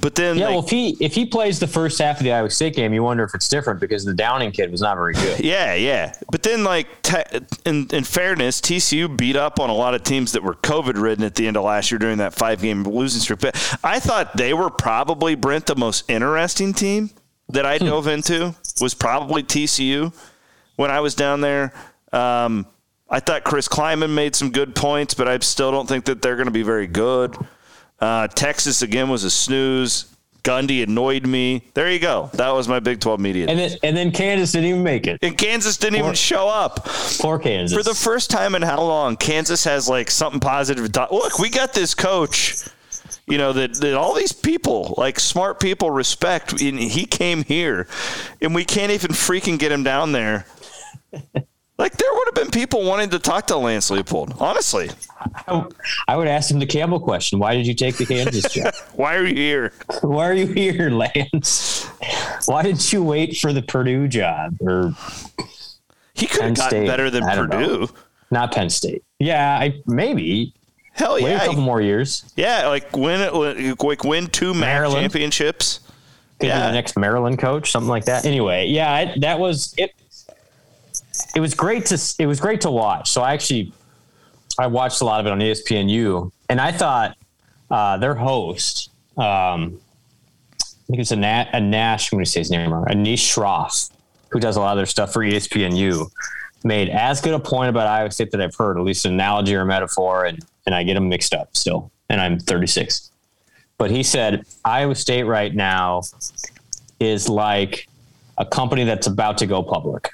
but then Yeah, like, well, if he if he plays the first half of the Iowa State game, you wonder if it's different because the Downing kid was not very good. Yeah, yeah. But then, like, te- in, in fairness, TCU beat up on a lot of teams that were COVID ridden at the end of last year during that five game losing streak. But I thought they were probably, Brent, the most interesting team that I dove into was probably TCU when I was down there. Um, I thought Chris Klieman made some good points, but I still don't think that they're going to be very good. Uh, Texas, again, was a snooze. Gundy annoyed me. There you go. That was my Big 12 media. And then and then Kansas didn't even make it. And Kansas didn't even show up. Poor Kansas. For the first time in how long, Kansas has like something positive. Look, we got this coach, you know, that, that all these people, like smart people, respect. And he came here, and we can't even freaking get him down there. Like, there would have been people wanting to talk to Lance Leipold. Honestly, I, I would ask him the Campbell question. Why did you take the Kansas job? why are you here? Why are you here, Lance? Why didn't you wait for the Purdue job or He could have gotten State? better than Purdue. know. not Penn State? Yeah, I maybe Hell wait a couple more years. Yeah, like win, like win two MAC Maryland. championships. Could Yeah. be the next Maryland coach, something like that. Anyway, yeah, I, that was it. It was great to it was great to watch. So I actually I watched a lot of it on ESPNU, and I thought uh, their host, um, I think it's a, Nat, a Nash. I'm going to say his name wrong. Anish Shroff, who does a lot of their stuff for ESPNU, made as good a point about Iowa State that I've heard, at least an analogy or metaphor, and and I get them mixed up still. And I'm 36 but he said Iowa State right now is like a company that's about to go public.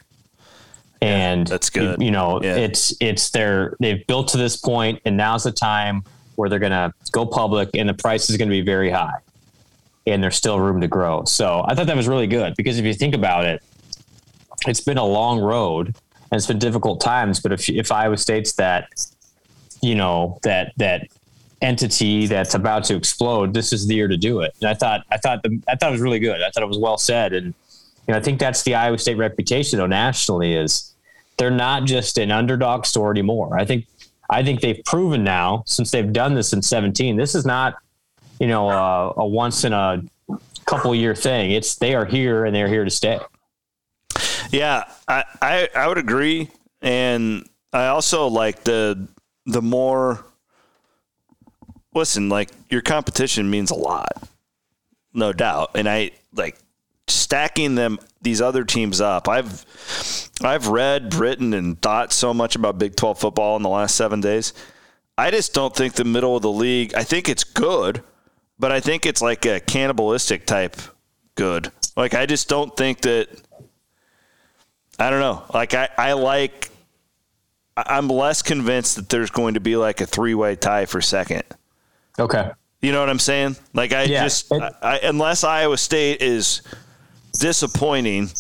And that's good. You, you know, Yeah. it's it's their they've built to this point, and now's the time where they're going to go public, and the price is going to be very high, and there's still room to grow. So I thought that was really good because if you think about it, it's been a long road and it's been difficult times. But if if Iowa State's that, you know, that that entity that's about to explode, this is the year to do it. And I thought I thought the, I thought it was really good. I thought it was well said, and you know, I think that's the Iowa State reputation though nationally is they're not just an underdog store anymore. I think I think they've proven now since they've done this in 17. This is not you know a, a once in a couple year thing. It's they are here and they're here to stay. Yeah, I, I I would agree, and I also like the the more. Listen, like your competition means a lot, no doubt, and I like stacking them these other teams up. I've I've read, written, and thought so much about Big Twelve football in the last seven days. I just don't think the middle of the league. I think it's good, but I think it's like a cannibalistic type good. Like I just don't think that. I don't know. Like I, I like. I'm less convinced that there's going to be like a three way tie for second. Okay. You know what I'm saying? Like I Yeah. just, I, I, unless Iowa State is disappointing,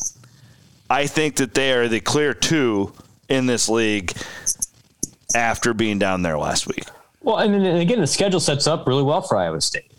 I think that they are the clear two in this league after being down there last week. Well, and then again, the schedule sets up really well for Iowa State.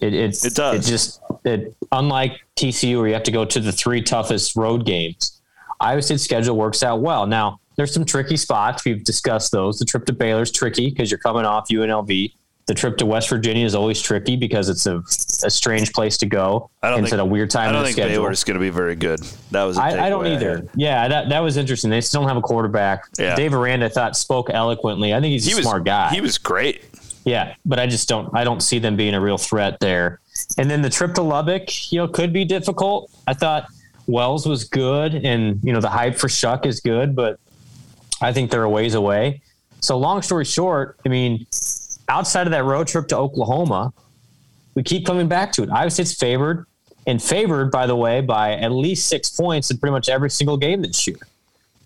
It it, it does. It just it unlike TCU where you have to go to the three toughest road games. Iowa State's schedule works out well. Now there's some tricky spots. We've discussed those. The trip to Baylor's tricky because you're coming off UNLV. The trip to West Virginia is always tricky because it's a, a strange place to go. I don't and think a weird time. I don't the think schedule. Baylor is going to be very good. That was. I I don't either. Yeah, that that was interesting. They still don't have a quarterback. Yeah. Dave Aranda, I thought, spoke eloquently. I think he's he a was smart guy. He was great. Yeah, but I just don't. I don't see them being a real threat there. And then the trip to Lubbock, you know, could be difficult. I thought Wells was good, and you know the hype for Shough is good, but I think they're a ways away. So long story short, I mean, outside of that road trip to Oklahoma, we keep coming back to it. Iowa State's favored, and favored, by the way, by at least six points in pretty much every single game this year.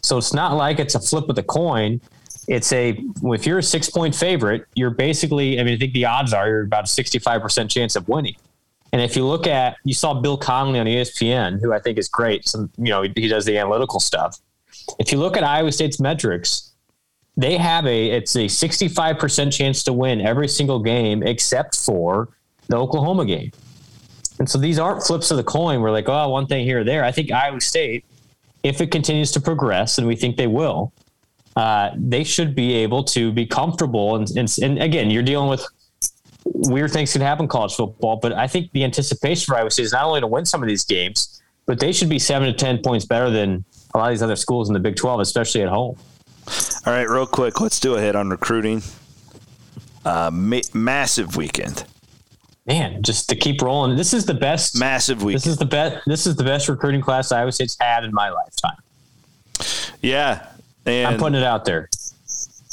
So it's not like it's a flip of the coin. It's a if you're a six point favorite, you're basically. I mean, I think the odds are you're about a 65 percent chance of winning. And if you look at, you saw Bill Connelly on ESPN, who I think is great. Some, you know, he does the analytical stuff. If you look at Iowa State's metrics, they have a it's a 65 percent chance to win every single game except for the Oklahoma game. And so these aren't flips of the coin. We're like, oh, one thing here or there. I think Iowa State, if it continues to progress, and we think they will, uh, they should be able to be comfortable. And, and, and again, you're dealing with weird things can happen in college football, but I think the anticipation for Iowa State is not only to win some of these games, but they should be seven to 10 points better than a lot of these other schools in the Big 12, especially at home. All right, real quick, let's do a hit on recruiting. Uh, ma- massive weekend. Man, just to keep rolling. This is the best. Massive weekend. This is the best. This is the best recruiting class Iowa State's had in my lifetime. yeah, and I'm putting it out there.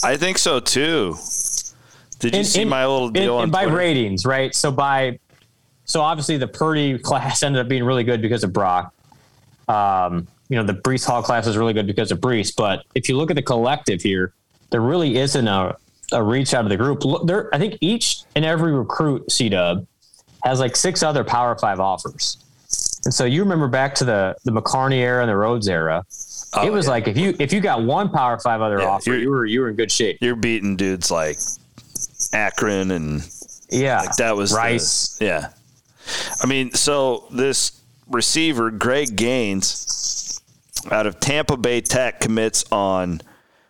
I think so too. Did you In- see in- my little deal and, on and by Twitter? ratings, right? So by so obviously the Purdy class ended up being really good because of Brock. Um, you know, the Breece Hall class is really good because of Breece. But if you look at the collective here, there really isn't a, a reach out of the group. Look, there, I think each and every recruit, C Dub, has like six other Power Five offers. And so you remember back to the the McCarney era and the Rhodes era. Oh, it was yeah. like if you if you got one Power Five other Yeah, offer, you're- were you were in good shape. You're beating dudes like Akron and Yeah, like that was the- Rice. yeah. I mean, so this receiver, Greg Gaines, out of Tampa Bay Tech, commits on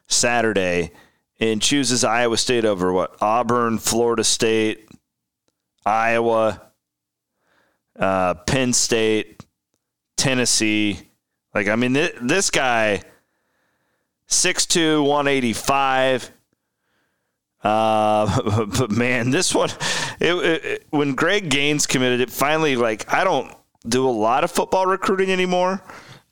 Saturday and chooses Iowa State over what? Auburn, Florida State, Iowa, uh, Penn State, Tennessee. Like, I mean, th- this guy, 6'2, 185. Uh, but man, this one, it, it, when Greg Gaines committed it, finally, like, I don't do a lot of football recruiting anymore.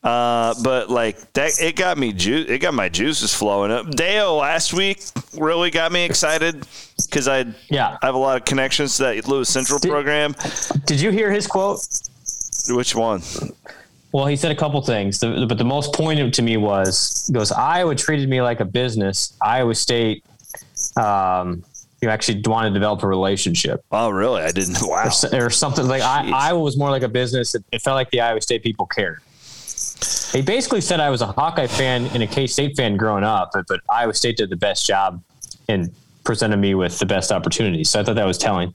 Uh, but like that, it got me ju- It got my juices flowing up. Dale last week really got me excited because I Yeah. I have a lot of connections to that Lewis Central Did- program. Did you hear his quote? Which one? Well, he said a couple things, the, but the most poignant to me was he goes, Iowa treated me like a business. Iowa State, um, you actually want to develop a relationship Oh, really? I didn't. Wow. or, or something like I. Iowa was more like a business. It, it felt like the Iowa State people cared. He basically said I was a Hawkeye fan and a K State fan growing up, but, but Iowa State did the best job and presented me with the best opportunities. So I thought that was telling.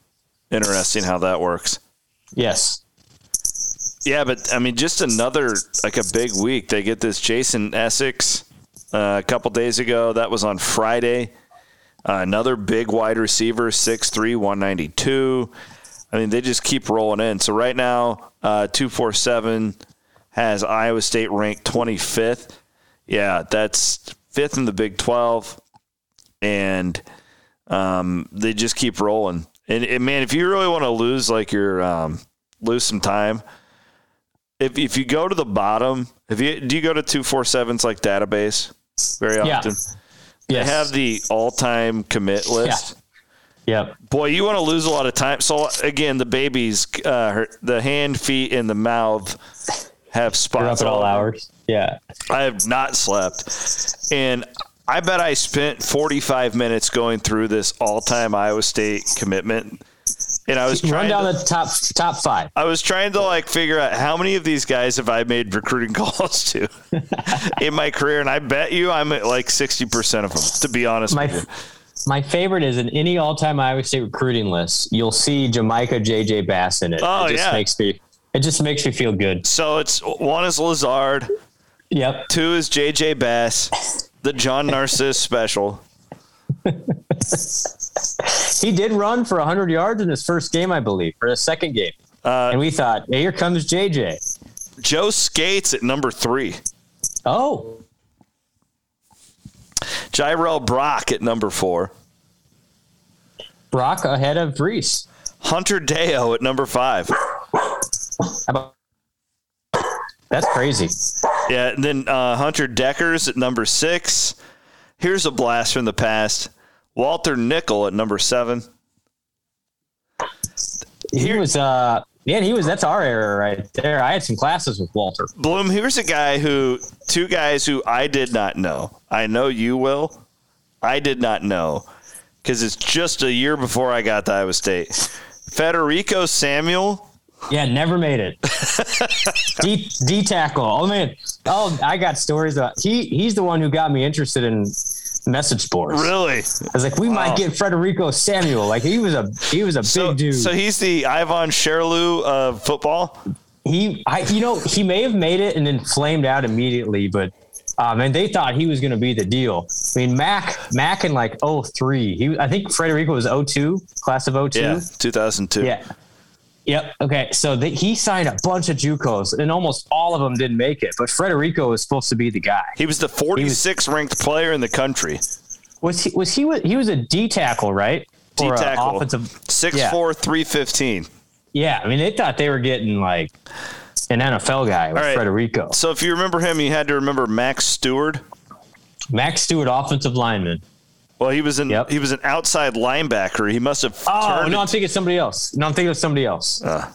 Interesting how that works. Yes. Yeah, but I mean, just another like a big week. They get this Jason Essex uh, a couple days ago. That was on Friday. Uh, another big wide receiver, 6'3", 192. I mean, they just keep rolling in. So right now, uh, 247 has Iowa State ranked 25th. Yeah, that's fifth in the Big 12. And um, they just keep rolling. And, and man, if you really want to lose like your um, lose some time, if if you go to the bottom, if you do you go to 247's like database very Yeah. often? Yes. They have the all-time commit list. Yep. Boy, you want to lose a lot of time. So again, the babies, uh, her, the hand, feet, and the mouth have spots up at all hours. Yeah. I have not slept, and I bet I spent 45 minutes going through this all-time Iowa State commitment and I was Run down to, the top top five. I was trying to like figure out how many of these guys have I made recruiting calls to in my career, and I bet you I'm at like sixty percent of them. To be honest My with you. my favorite is in any all time Iowa State recruiting list, you'll see Jamaica JJ Bass in it. Oh, it just yeah. makes me it just makes me feel good. So it's one is Lazard, Yep. two is JJ Bass, the John Narciss special. He did run for 100 yards in his first game, I believe, or his second game. Uh, and we thought, hey, here comes JJ. Joe Scates at number three. Oh, Jirel Brock at number four. Brock ahead of Reese. Hunter Deo at number five. About- That's crazy. Yeah, and then uh, Hunter Dekkers at number six. Here's a blast from the past. Walter Nickel at number seven. He was, uh, yeah, he was, that's our era right there. I had some classes with Walter. Blum, here's a guy who, two guys who I did not know. I know you will. I did not know because it's just a year before I got to Iowa State. Federico Samuel. Yeah, never made it. D, D tackle. Oh man. Oh, I got stories about he he's the one who got me interested in message boards. Really? I was like, we Wow. might get Frederico Samuel. Like he was a he was a So, big dude. so he's the Ivan Sherlu of football. he I you know, he may have made it and then flamed out immediately, but um, and they thought he was going to be the deal. I mean, Mac, Mac in like 03. He, I think Frederico was 02, class of 02. Yeah, 2002. Yeah. Yep. Okay. So they, he signed a bunch of JUCOs, and almost all of them didn't make it. But Frederico was supposed to be the guy. He was the 46th ranked player in the country. Was he? Was he? He was a D tackle, right? D tackle. Offensive. 6'4, Yeah. 315. Yeah. I mean, they thought they were getting like an NFL guy with right. Frederico. So if you remember him, you had to remember Max Stewart. Max Stewart, offensive lineman. Well, he was an Yep. he was an outside linebacker. He must have. Oh turned no, I'm thinking of somebody else. No, I'm thinking of somebody else. Uh.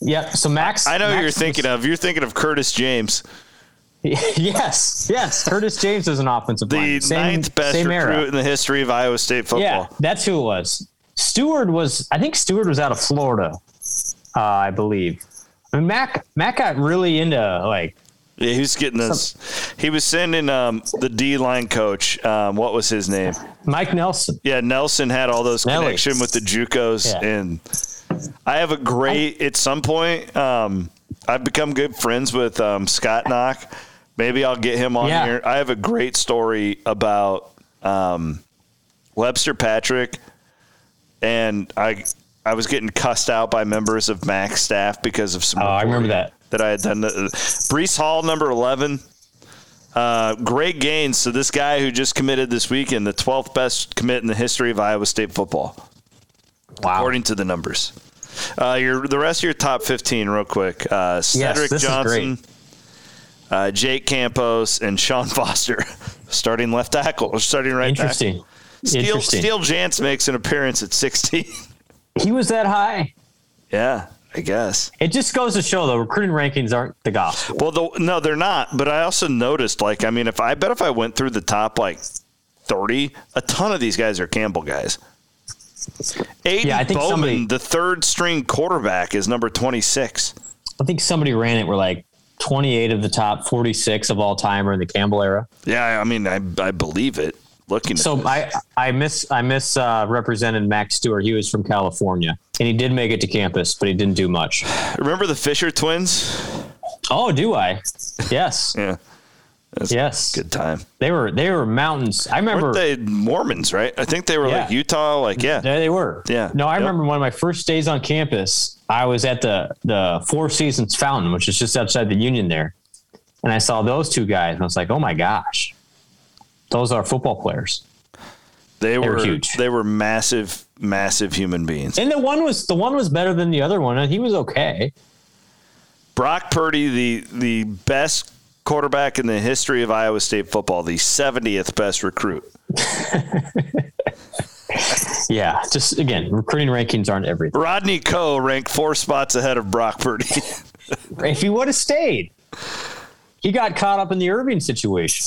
Yep. So Max. I know who Max you're was- thinking of. You're thinking of Curtis James, yes. Yes. Curtis James is an offensive the lineman. Same, ninth best recruit era. in the history of Iowa State football. Yeah, that's who it was. Stewart was, I think Stewart was out of Florida, uh, I believe. I mean, Mac Mac got really into like Yeah, he was getting this. He was sending um, the D line coach. Um, what was his name? Mike Nelson. Yeah, Nelson had all those Nelly. connection with the JUCOs, Yeah. and I have a great. At some point, um, I've become good friends with um, Scott Knock. Maybe I'll get him on Yeah. here. I have a great story about um, Webster Patrick, and I I was getting cussed out by members of Mac staff because of some. Oh, I remember that. That I had done. Breece Hall, number eleven. Uh, Greg Gaines. So this guy who just committed this weekend, the 12th best commit in the history of Iowa State football, Wow. according to the numbers. Uh, your the rest of your top 15, real quick. Uh, Cedric is Johnson, uh, Jake Campos, and Sean Foster, starting left tackle or starting right Interesting. tackle. Steele, Interesting. Steele Jantz makes an appearance at 16. He was that high. yeah, I guess. It just goes to show the recruiting rankings aren't the gospel. Well, the, no, they're not. But I also noticed, like, I mean, if I bet if I went through the top like thirty, a ton of these guys are Campbell guys. Aiden Yeah, I think Bowman, somebody- the third string quarterback, is number twenty six. I think somebody ran it where like 28 of the top 46 of all time are in the Campbell era. Yeah, I mean, I I believe it. Looking at So. I I miss I miss uh, represented Max Stewart. He was from California and he did make it to campus, but he didn't do much. remember the Fisher twins. Oh, do I? Yes. Yeah, That's yes. good time. They were they were mountains. I remember Weren't they Mormons? Right? I think they were like Utah. Like yeah, There they were. Yeah. No, I Yep. remember one of my first days on campus. I was at the the Four Seasons Fountain, which is just outside the Union there, and I saw those two guys, and I was like, "Oh my gosh, those are football players." they were were huge. They were massive, massive human beings. And the one was the one was better than the other one, and he was okay. Brock Purdy, the the best quarterback in the history of Iowa State football, the 70th best recruit. Yeah, just again, recruiting rankings aren't everything. Rodney Coe ranked four spots ahead of Brock Purdy. If he would have stayed, he got caught up in the Irving situation.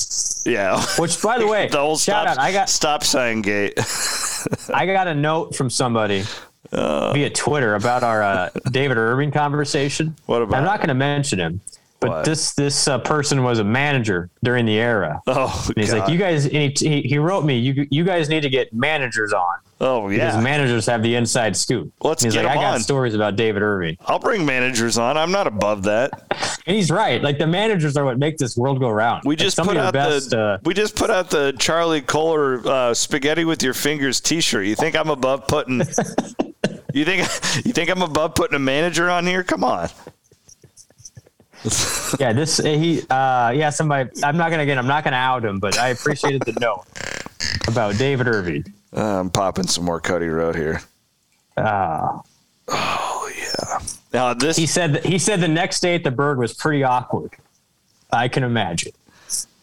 yeah. Which, by the way, The old shout stop, out, I got stop sign gate. I got a note from somebody via Twitter about our uh, David Irving conversation. What about I'm not going to mention him, but What? this this uh, person was a manager during the era. Oh, And he's God. like, you guys. And he, he, he wrote me, you you guys need to get managers on oh because yeah. managers have the inside scoop. Let's And he's get like, I got on." stories about David Irving, I'll bring managers on. I'm not above that. and he's right. Like the managers are what make this world go round. We just some put out best. the uh, we just put out the Charlie Kolar uh, spaghetti with your fingers T-shirt. You think I'm above putting? you think you think I'm above putting a manager on here? Come on. yeah, this he. Uh, yeah, somebody. I'm not gonna again. I'm not gonna out him, but I appreciated the note about David Irving. Uh, I'm popping some more Cody Road here. Uh, oh yeah. Now this he said he said the next day at the Berg was pretty awkward. I can imagine.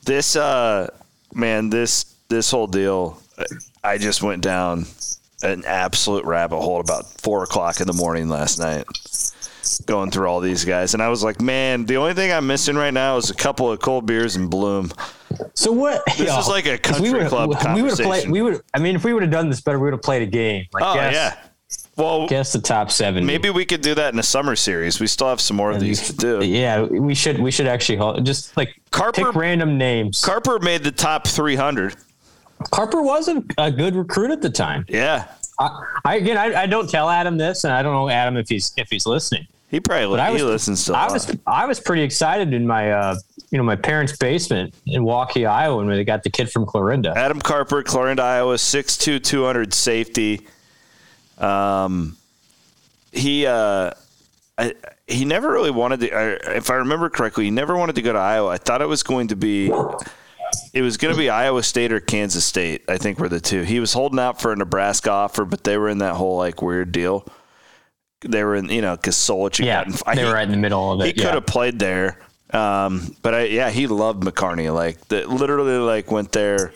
this uh man this this whole deal i just went down an absolute rabbit hole about four o'clock in the morning last night going through all these guys and i was like man the only thing i'm missing right now is a couple of cold beers and Blum So what? This is like a country we club We would have played. We would. I mean, if we would have done this better, we would have played a game. Like oh guess, yeah well guess the top seven. maybe we could do that in a summer series we still have some more of these to do Yeah, we should. We should actually just like Carper- pick random names. carper made the top 300 Carper wasn't a good recruit at the time. yeah I, I again, I, I don't tell Adam this, and I don't know Adam if he's if he's listening. He probably But I he was, listens to I was, I was pretty excited in my, uh, you know, my parents' basement in Waukee, Iowa, when they got the kid from Clarinda. Adam Carper, Clarinda, Iowa, 6'2", 200 safety. Um, he uh, I, he never really wanted to. I, if I remember correctly, he never wanted to go to Iowa. I thought it was going to be. It was going to be Iowa State or Kansas State. I think were the two. He was holding out for a Nebraska offer, but they were in that whole like weird deal. They were in, you know, because Solich yeah, gotten. they he- were right in the middle of it. he it. could yeah. have played there. Um, but I, yeah, he loved McCarney. Like that, literally, like went there,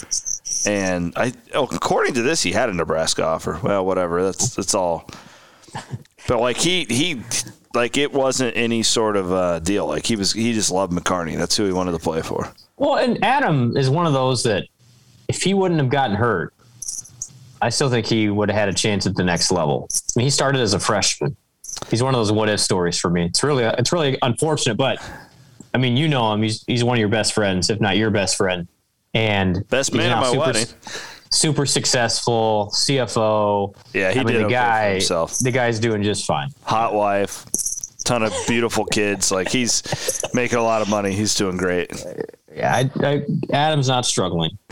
and I, oh, according to this, he had a Nebraska offer. Well, whatever. That's that's all. But like he he, like it wasn't any sort of uh, deal. Like he was, he just loved McCarney. That's who he wanted to play for. Well, and Adam is one of those that if he wouldn't have gotten hurt, I still think he would have had a chance at the next level. He started as a freshman. He's one of those what if stories for me. It's really it's really unfortunate, but I mean, you know him. He's he's one of your best friends, if not your best friend, and Best man at my super, wedding. Super successful CFO. Yeah, he I mean, did the okay guy. himself. The guy's doing just fine. Hot wife, ton of beautiful kids. Like he's making a lot of money. He's doing great. Yeah, I, I, Adam's not struggling.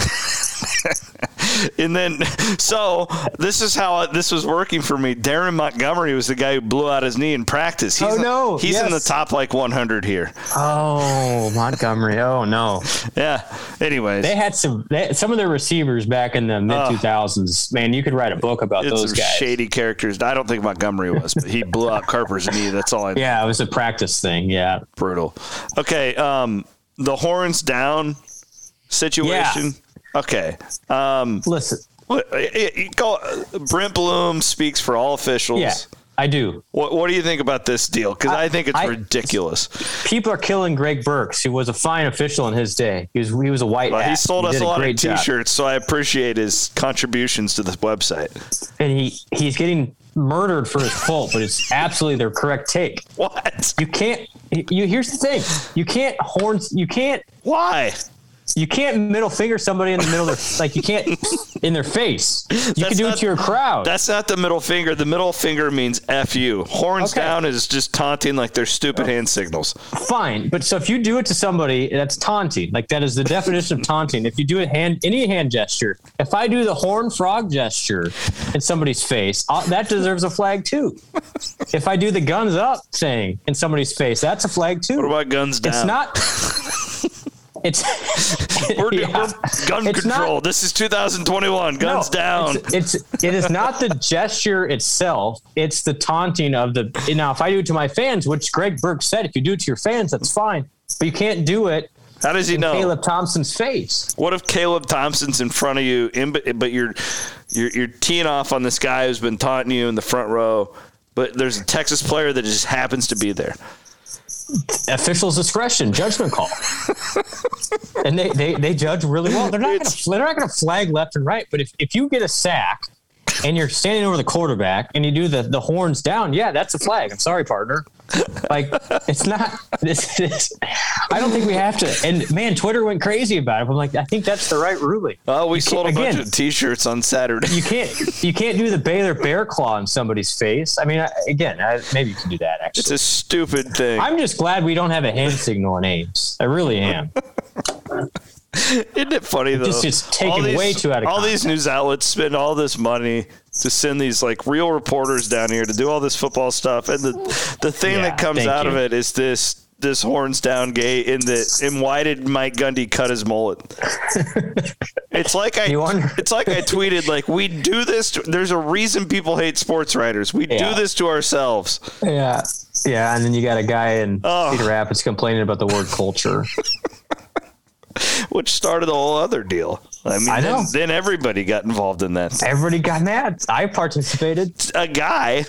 And then, so this is how this was working for me. Darren Montgomery was the guy who blew out his knee in practice. He's Oh, no. He's in the top like 100 here. Oh, Montgomery. Oh no. Yeah. Anyways, They had some they, some of their receivers back in the mid two thousands. Man, you could write a book about it's those guys. shady characters. I don't think Montgomery was, but he blew out Carper's knee. That's all I know. Yeah, it was a practice thing. Yeah. Brutal. Okay. Um, the horns down situation. Okay. Um, Listen. it, it, go, Brent Blum speaks for all officials. Yeah, I do. What, what do you think about this deal? Because I, I- think it's I- ridiculous. People are killing Greg Burks, who was a fine official in his day. He was he was a white. Well, he sold us did a lot of great. T-shirts, so I appreciate his contributions to this website. and he he's getting murdered for his fault, but it's absolutely their correct take. What? You can't. You here's the thing. You can't horns. You can't. Why? You can't middle finger somebody in the middle of their, like you can't in their face. You That's can do not- it to your crowd. That's not the middle finger. The middle finger means "f you." Horns Okay. down is just taunting, like they're stupid hand signals. fine. But so if you do it to somebody, that's taunting. Like that is the definition of taunting. If you do a hand, any hand gesture, if I do the horn frog gesture in somebody's face, i that deserves a flag too. If I do the guns up thing in somebody's face, that's a flag too. What about guns down? it's not. It's We're, yeah. we're gun It's not- control. this is 2021. Guns No, down. It's, it's it is not the gesture itself. It's the taunting of the. Now, if I do it to my fans, which Greg Burks said, if you do it to your fans, that's fine. But you can't do it How does he know? Caleb Thompson's face. What if Caleb Thompson's in front of you, but you're, you're you're teeing off on this guy who's been taunting you in the front row, but there's a Texas player that just happens to be there. Officials' discretion, judgment call, and they, they they judge really well. They're not gonna they're not gonna flag left and right. But if, if you get a sack and you're standing over the quarterback and you do the, the horns down, yeah, that's a flag. I'm sorry, partner. Like it's not this, this I don't think we have to and man, Twitter went crazy about it. I'm like, I think that's the right ruling. Oh, we sold a bunch again, of T-shirts on Saturday. you can't you can't do the Baylor bear claw on somebody's face. I mean, I, again, I, maybe you can do that. Actually. It's a stupid thing. I'm just glad we don't have a hand signal in Ames. I really am. Isn't it funny though? just- it's taken these- way too out of All these news outlets spend all this money to send these like real reporters down here to do all this football stuff, and the the thing Yeah, that comes out of it is this this horns down gay in the and why did Mike Gundy cut his mullet? it's like I it's like I tweeted like we do this. To, there's a reason people hate sports writers. We Yeah. do this to ourselves. Yeah, yeah, and then you got a guy in Oh. Cedar Rapids complaining about the word culture. which started a whole other deal. I mean, I. Then, then everybody got involved in that. Everybody got mad. I participated. A guy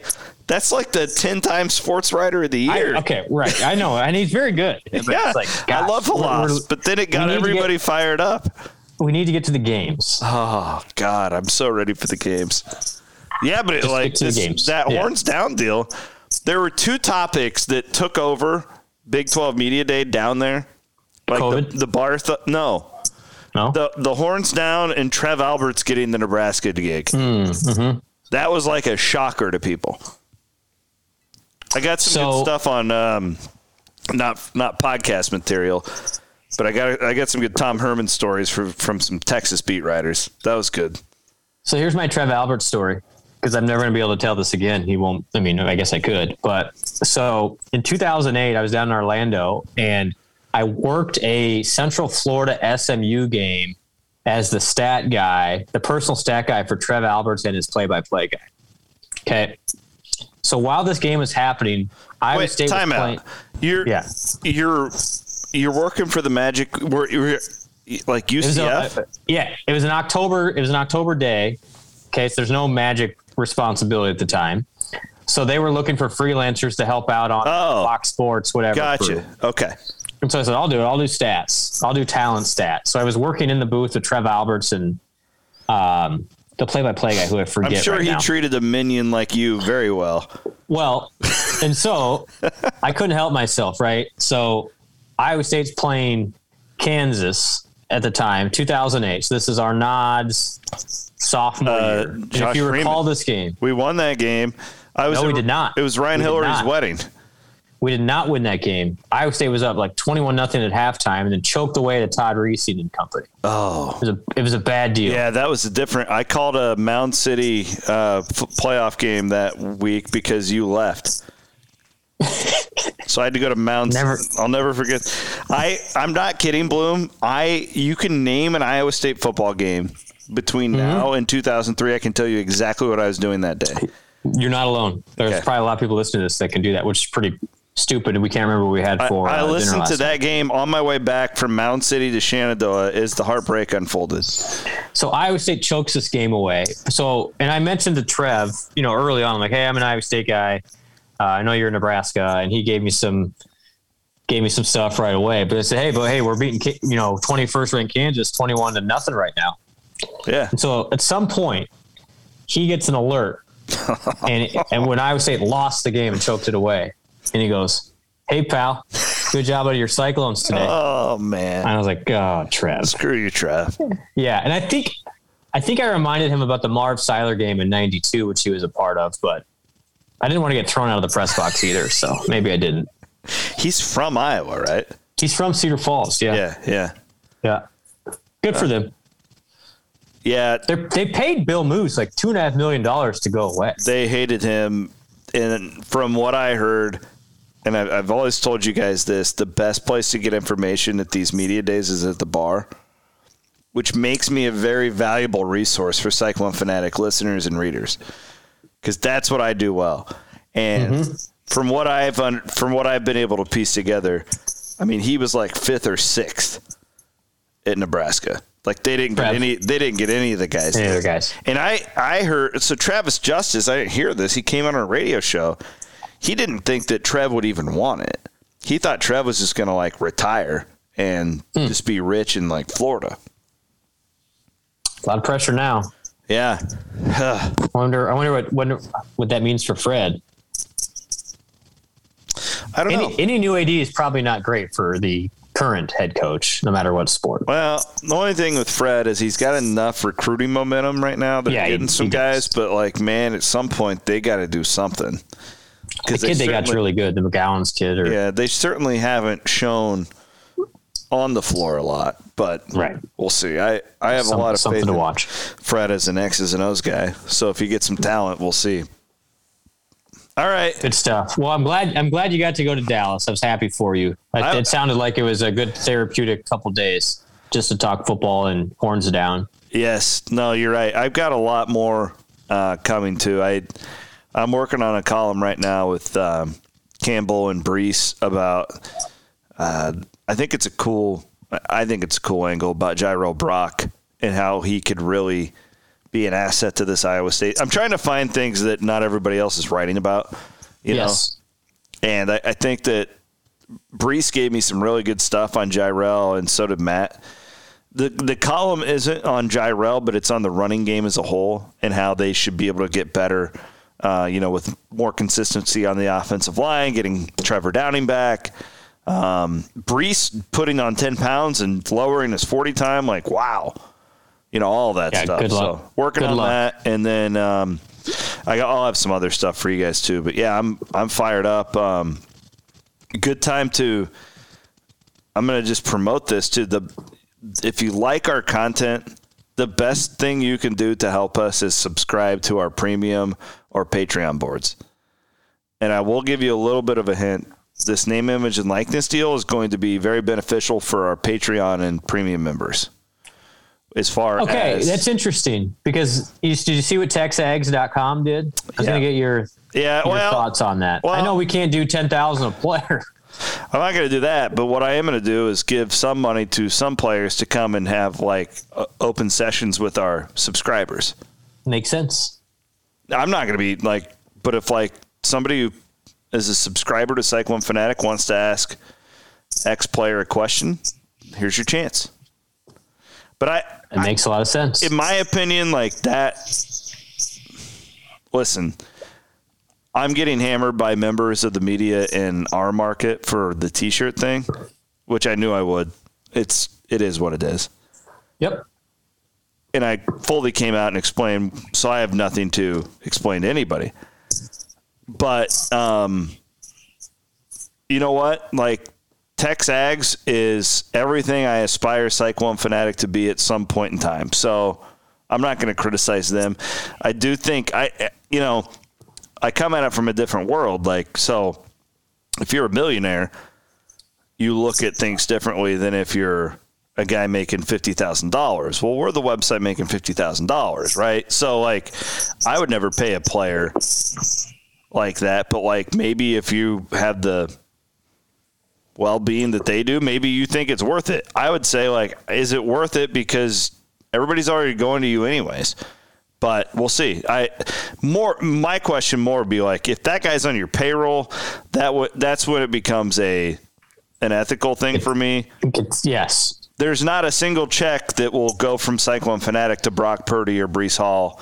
that's like the ten-time sports writer of the I, year. okay, right. I know, and he's very good. Yeah, like, I gosh, love we're- Hlas, we're- but then it got to get- everybody fired up. we need to get to the games. Oh God, I'm so ready for the games. Yeah, but it, like the this- that Yeah. horns down deal. There were two topics that took over Big 12 Media Day down there. Like the, COVID? the bar, th- no, No, the the horns down and Trev Alberts getting the Nebraska gig. Hmm, mm-hmm. That was like a shocker to people. I got some So- good stuff on um, not not podcast material, but I got I got some good Tom Herman stories from from some Texas beat writers. That was good. So here's my Trev Albert story because I'm never going to be able to tell this again. He won't. I mean, I guess I could, but so in 2008, I was down in Orlando and I worked a Central Florida SMU game as the stat guy, the personal stat guy for Trev Alberts and his play-by-play guy. Okay. So while this game was happening, Wait, State time was out. playing. You're Yeah. you're you're working for the Magic. Were like It UCF? a, yeah, it was an October. It was an October day. Okay, so there's no magic responsibility at the time. So they were looking for freelancers to help out on Oh. Fox Sports, whatever. gotcha. crew. Okay. And so I said, I'll do it. I'll do stats. I'll do talent stats. So I was working in the booth with Trev Alberts and um, the play-by-play guy who I forget. I'm sure right he now. treated a minion like you very well. Well, and so I couldn't help myself, right? So Iowa State's playing Kansas at the time, 2008. So this is our nods sophomore Uh, year. If you recall Freeman. this game, We won that game. I was No, we did not. It was Ryan We Hillary's wedding. We did not win that game. Iowa State was up like 21 nothing at halftime and then choked away to Todd Reese and company. Oh. It was a, it was a bad deal. Yeah, that was a different. I called a Mound City uh, f- playoff game that week because you left. so I had to go to Mound. Never- I'll never forget. I I'm not kidding, Blum. I you can name an Iowa State football game between Mm-hmm. now and 2003. I can tell you exactly what I was doing that day. You're not alone. There's Okay. probably a lot of people listening to this that can do that, which is pretty stupid. We can't remember what we had I, for. I uh, listened to night. that game on my way back from Mound City to Shenandoah as the heartbreak unfolded. So Iowa State chokes this game away. So, and I mentioned to Trev, you know, early on, I'm like, hey, I'm an Iowa State guy. Uh, I know you're in Nebraska, and he gave me some gave me some stuff right away. But I said, hey, but hey, we're beating you know 21st ranked Kansas 21 to nothing right now. Yeah. And so at some point, he gets an alert, and and when Iowa State lost the game and choked it away, and he goes, hey pal, good job out of your Cyclones today. Oh and man. I was like, oh, Trev. Screw you, Trev. Yeah, and I think I think I reminded him about the Marv Seiler game in '92, which he was a part of, but I didn't want to get thrown out of the press box either, so maybe I didn't. He's from Iowa, right? He's from Cedar Falls, yeah, Yeah, yeah. yeah. Good for them. Yeah, They they paid Bill Moos like two and a half million dollars to go away. they hated him. And from what I heard, and I've, I've always told you guys this the best place to get information at these media days is at the bar, which makes me a very valuable resource for Cyclone Fanatic listeners and readers because that's what I do well. And mm-hmm. from what I've un- from what I've been able to piece together, I mean, he was like fifth or sixth at Nebraska. Like they didn't get any, they didn't get any of the guys. Any of the guys. And I, I heard so Travis Justice. I didn't hear this. He came on a radio show. He didn't think that Trev would even want it. He thought Trev was just going to like retire and Hmm. just be rich in like Florida. A lot of pressure now. Yeah. I wonder. I wonder what wonder what that means for Fred. I don't Any, know. any new AD is probably not great for the current head coach, no matter what sport. Well, the only thing with Fred is he's got enough recruiting momentum right now. They're Yeah, he- getting some he guys, but like, man, at some point they got to do something. The kid they got's certainly- really good, the McGowens kid. Or, Yeah, they certainly haven't shown on the floor a lot, but Right. we'll see. I, I have Some- a lot of something faith to watch. Fred as an X's and O's guy. So if you get some talent, we'll see. All right. Good stuff. Well, I'm glad. I'm glad you got to go to Dallas. I was happy for you. It, I- it sounded like it was a good therapeutic couple days just to talk football and horns down. Yes, no, you're right. I've got a lot more uh, coming too. I I'm working on a column right now with um, Campbell and Breece about. Uh, I think it's a cool. I think it's a cool angle about Jirehl Brock and how he could really be an asset to this Iowa State. I'm trying to find things that not everybody else is writing about. You yes. know, and I, I think that Breece gave me some really good stuff on Jirehl, and so did Matt. The the column isn't on Jirehl, but it's on the running game as a whole and how they should be able to get better. Uh, you know, with more consistency on the offensive line, getting Trevor Downing back. Um, Breece putting on ten pounds and lowering his forty time, like wow, you know all that Yeah, stuff. good luck. So working Good on luck. that, and then um, I got, I'll have some other stuff for you guys too. But yeah, I'm I'm fired up. Um, good time to. I'm gonna just promote this to the. If you like our content, the best thing you can do to help us is subscribe to our premium or Patreon boards. And I will give you a little bit of a hint. This name, image, and likeness deal is going to be very beneficial for our Patreon and premium members. As far as Okay, as that's interesting because you, did you see what TexAgs.com did? I was Yeah. going to get your, yeah, your well, thoughts on that. I know we can't do 10,000 a player. I'm not going to do that, but what I am going to do is give some money to some players to come and have like uh, open sessions with our subscribers. Makes sense. I'm not going to be like, but if like somebody who is a subscriber to Cyclone Fanatic wants to ask X player a question, here's your chance. But I, It makes a lot of sense. in my opinion, like that. Listen, I'm getting hammered by members of the media in our market for the T-shirt thing, which I knew I would. It's it is what it is, yep. and I fully came out and explained. So I have nothing to explain to anybody. But um, you know what? Like Tex Texags is everything I aspire Cyclone Fanatic to be at some point in time. So I'm not going to criticize them. I do think I, you know, I come at it from a different world. Like, so if you're a millionaire, you look at things differently than if you're a guy making fifty thousand dollars. Well, we're the website making fifty thousand dollars, right? So, like, I would never pay a player like that, but like maybe if you have the well-being that they do, maybe you think it's worth it. I would say like, is it worth it because everybody's already going to you anyways? But we'll see. I more my question more would be like if that guy's on your payroll, that would that's when it becomes a an ethical thing for me. It's, yes. There's not a single check that will go from Cyclone Fanatic to Brock Purdy or Breece Hall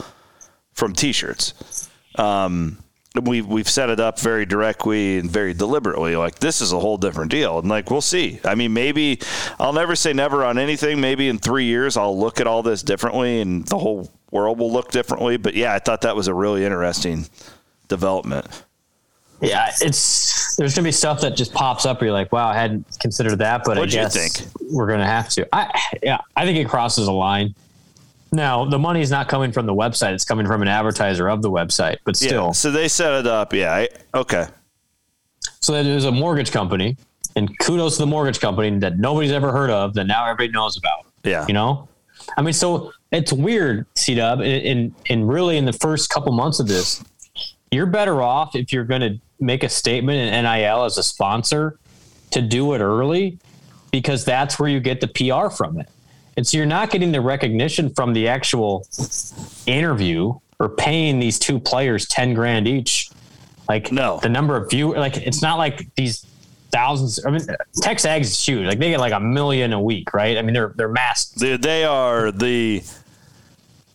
from T-shirts. Um, we've we've set it up very directly and very deliberately. Like this is a whole different deal, and like we'll see. I mean, maybe I'll never say never on anything. Maybe in three years I'll look at all this differently, and the whole world will look differently. But yeah, I thought that was a really interesting development. Yeah, it's there's gonna be stuff that just pops up. Where you're like, wow, I hadn't considered that, but What'd I you guess think? we're gonna have to. I yeah, I think it crosses a line. Now the money is not coming from the website; it's coming from an advertiser of the website. But still, Yeah. So they set it up. Yeah. I, okay. so there's a mortgage company, and kudos to the mortgage company that nobody's ever heard of that now everybody knows about. Yeah. You know, I mean, so it's weird, C Dub, and, and and really in the first couple months of this, you're better off if you're going to make a statement in NIL as a sponsor to do it early because that's where you get the PR from it. And so you're not getting the recognition from the actual interview or paying these two players 10 grand each. Like No. the number of view like it's not like these thousands. I mean, TexAgs is huge. Like they get like a million a week, right? I mean, they're, they're mass. They, they are the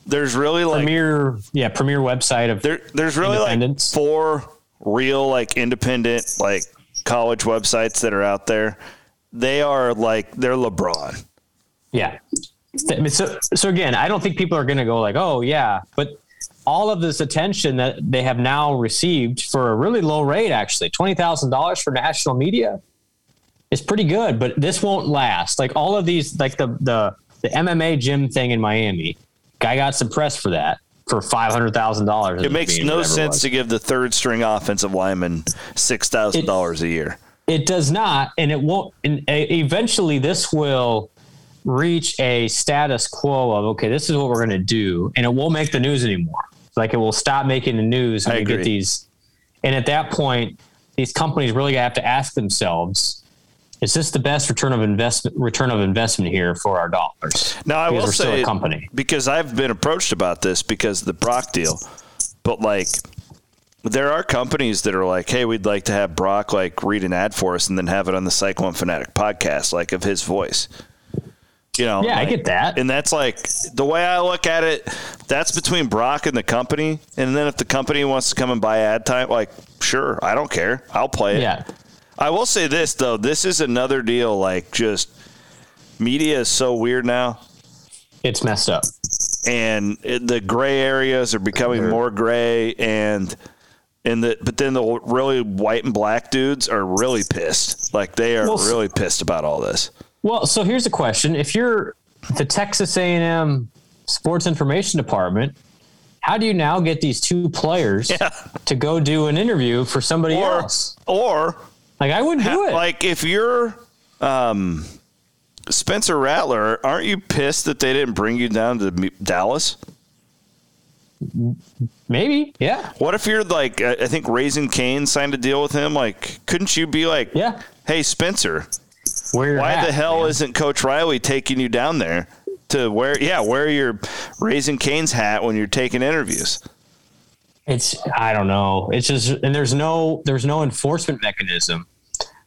there's really like premier, yeah, premier website of there. There's really like four real like independent like college websites that are out there. They are like they're LeBron. Yeah. So, so again, I don't think people are going to go like, oh yeah, but all of this attention that they have now received for a really low rate, actually twenty thousand dollars for national media, is pretty good. But this won't last. Like all of these, like the the the MMA gym thing in Miami, guy got some press for that for five hundred thousand dollars. It makes no sense to give the third string offensive lineman six thousand dollars a year. It does not, and it won't. And uh, eventually, this will reach a status quo of okay, this is what we're going to do, and it won't make the news anymore. Like it will stop making the news when I you get these. And at that point, these companies really have to ask themselves: Is this the best return of investment return of investment here for our dollars? Now I Because will say company. because I've been approached about this because of the Brock deal, but like there are companies that are like, hey, we'd like to have Brock like read an ad for us and then have it on the Cyclone Fanatic podcast, like of his voice. You know, Yeah, I get that. and that's like the way I look at it. That's between Brock and the company, and then if the company wants to come and buy ad time, like sure, I don't care, I'll play it. Yeah, I will say this though, this is another deal. Like, just media is so weird now, it's messed up. and it, the gray areas are becoming more gray, and and the but then the really white and black dudes are really pissed. Like they are Well, really pissed about all this. Well, so here's a question: If you're the Texas A&M Sports Information Department, how do you now get these two players Yeah. to go do an interview for somebody Or else? or Like I wouldn't do it. like if you're um, Spencer Rattler, aren't you pissed that they didn't bring you down to Dallas? Maybe, yeah, What if you're like, I I think Raising Cane signed a deal with him. Like, couldn't you be like, yeah. hey, Spencer, Where why at, the hell man. isn't Coach Riley taking you down there to wear, yeah, wear your Raising Cane's hat when you're taking interviews? It's I don't know. It's just and there's no there's no enforcement mechanism.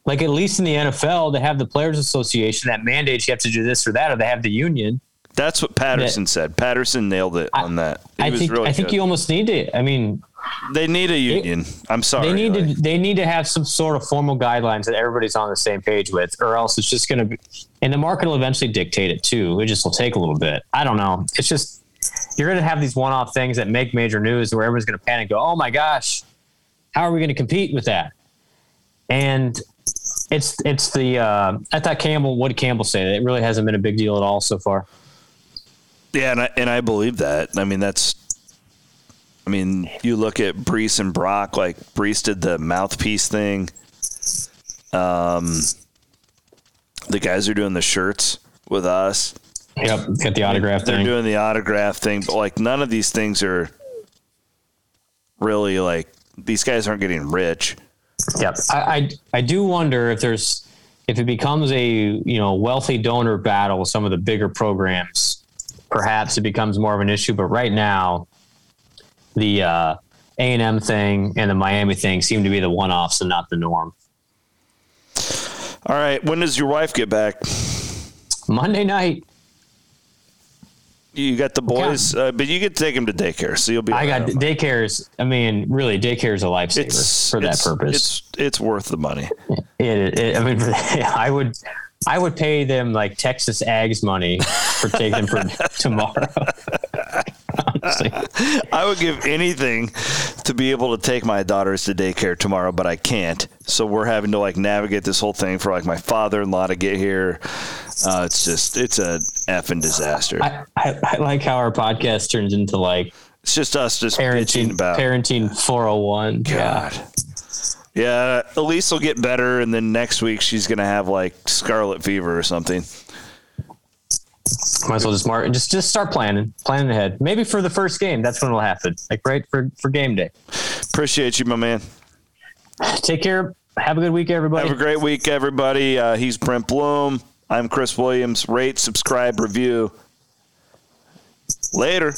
Like at least in the NFL, they have the Players Association that mandates you have to do this or that, or they have the union. That's what Patterson said. Patterson nailed it on that. He I was think really I think good. you almost need to. I mean, they need a union. I'm sorry. they need like- to they need to have some sort of formal guidelines that everybody's on the same page with, or else it's just going to be. And the market will eventually dictate it too. It just will take a little bit. I don't know. It's just you're going to have these one-off things that make major news where everyone's going to panic. Go, oh my gosh, how are we going to compete with that? And it's it's the uh, I thought Campbell. What did Campbell say? It really hasn't been a big deal at all so far. Yeah, and I, and I believe that. I mean, that's. I mean, you look at Breece and Brock. Like Breece did the mouthpiece thing. Um, the guys are doing the shirts with us. Yep, got the autograph They're thing. doing the autograph thing, but like none of these things are really like these guys aren't getting rich. Yep. I, I I do wonder if there's if it becomes a you know wealthy donor battle with some of the bigger programs, perhaps it becomes more of an issue. But right now, the uh, A and M thing and the Miami thing seem to be the one offs and not the norm. All right, when does your wife get back? Monday night, You got the boys, uh, but you get to take them to daycare, so you'll be. I got daycares. I mean, really, daycare is a lifesaver It's for that purpose. It's it's worth the money. It, it, I mean, I would, I would pay them like Texas Ags money for taking them for tomorrow. I would give anything to be able to take my daughters to daycare tomorrow, but I can't. So we're having to like navigate this whole thing for like my father-in-law to get here. Uh, it's just it's a effing disaster. I, I, I like how our podcast turns into like it's just us just parenting, about. parenting 401. God. Yeah. God. Yeah, Elise will get better, and then next week she's gonna have like scarlet fever or something. Might as well just mark, just, just start planning, planning ahead. Maybe for the first game, that's when it'll happen. Like right for, for game day. Appreciate you, my man. Take care. Have a good week, everybody. Have a great week, everybody. Uh, he's Brent Blum. I'm Chris Williams. Rate, subscribe, review. Later.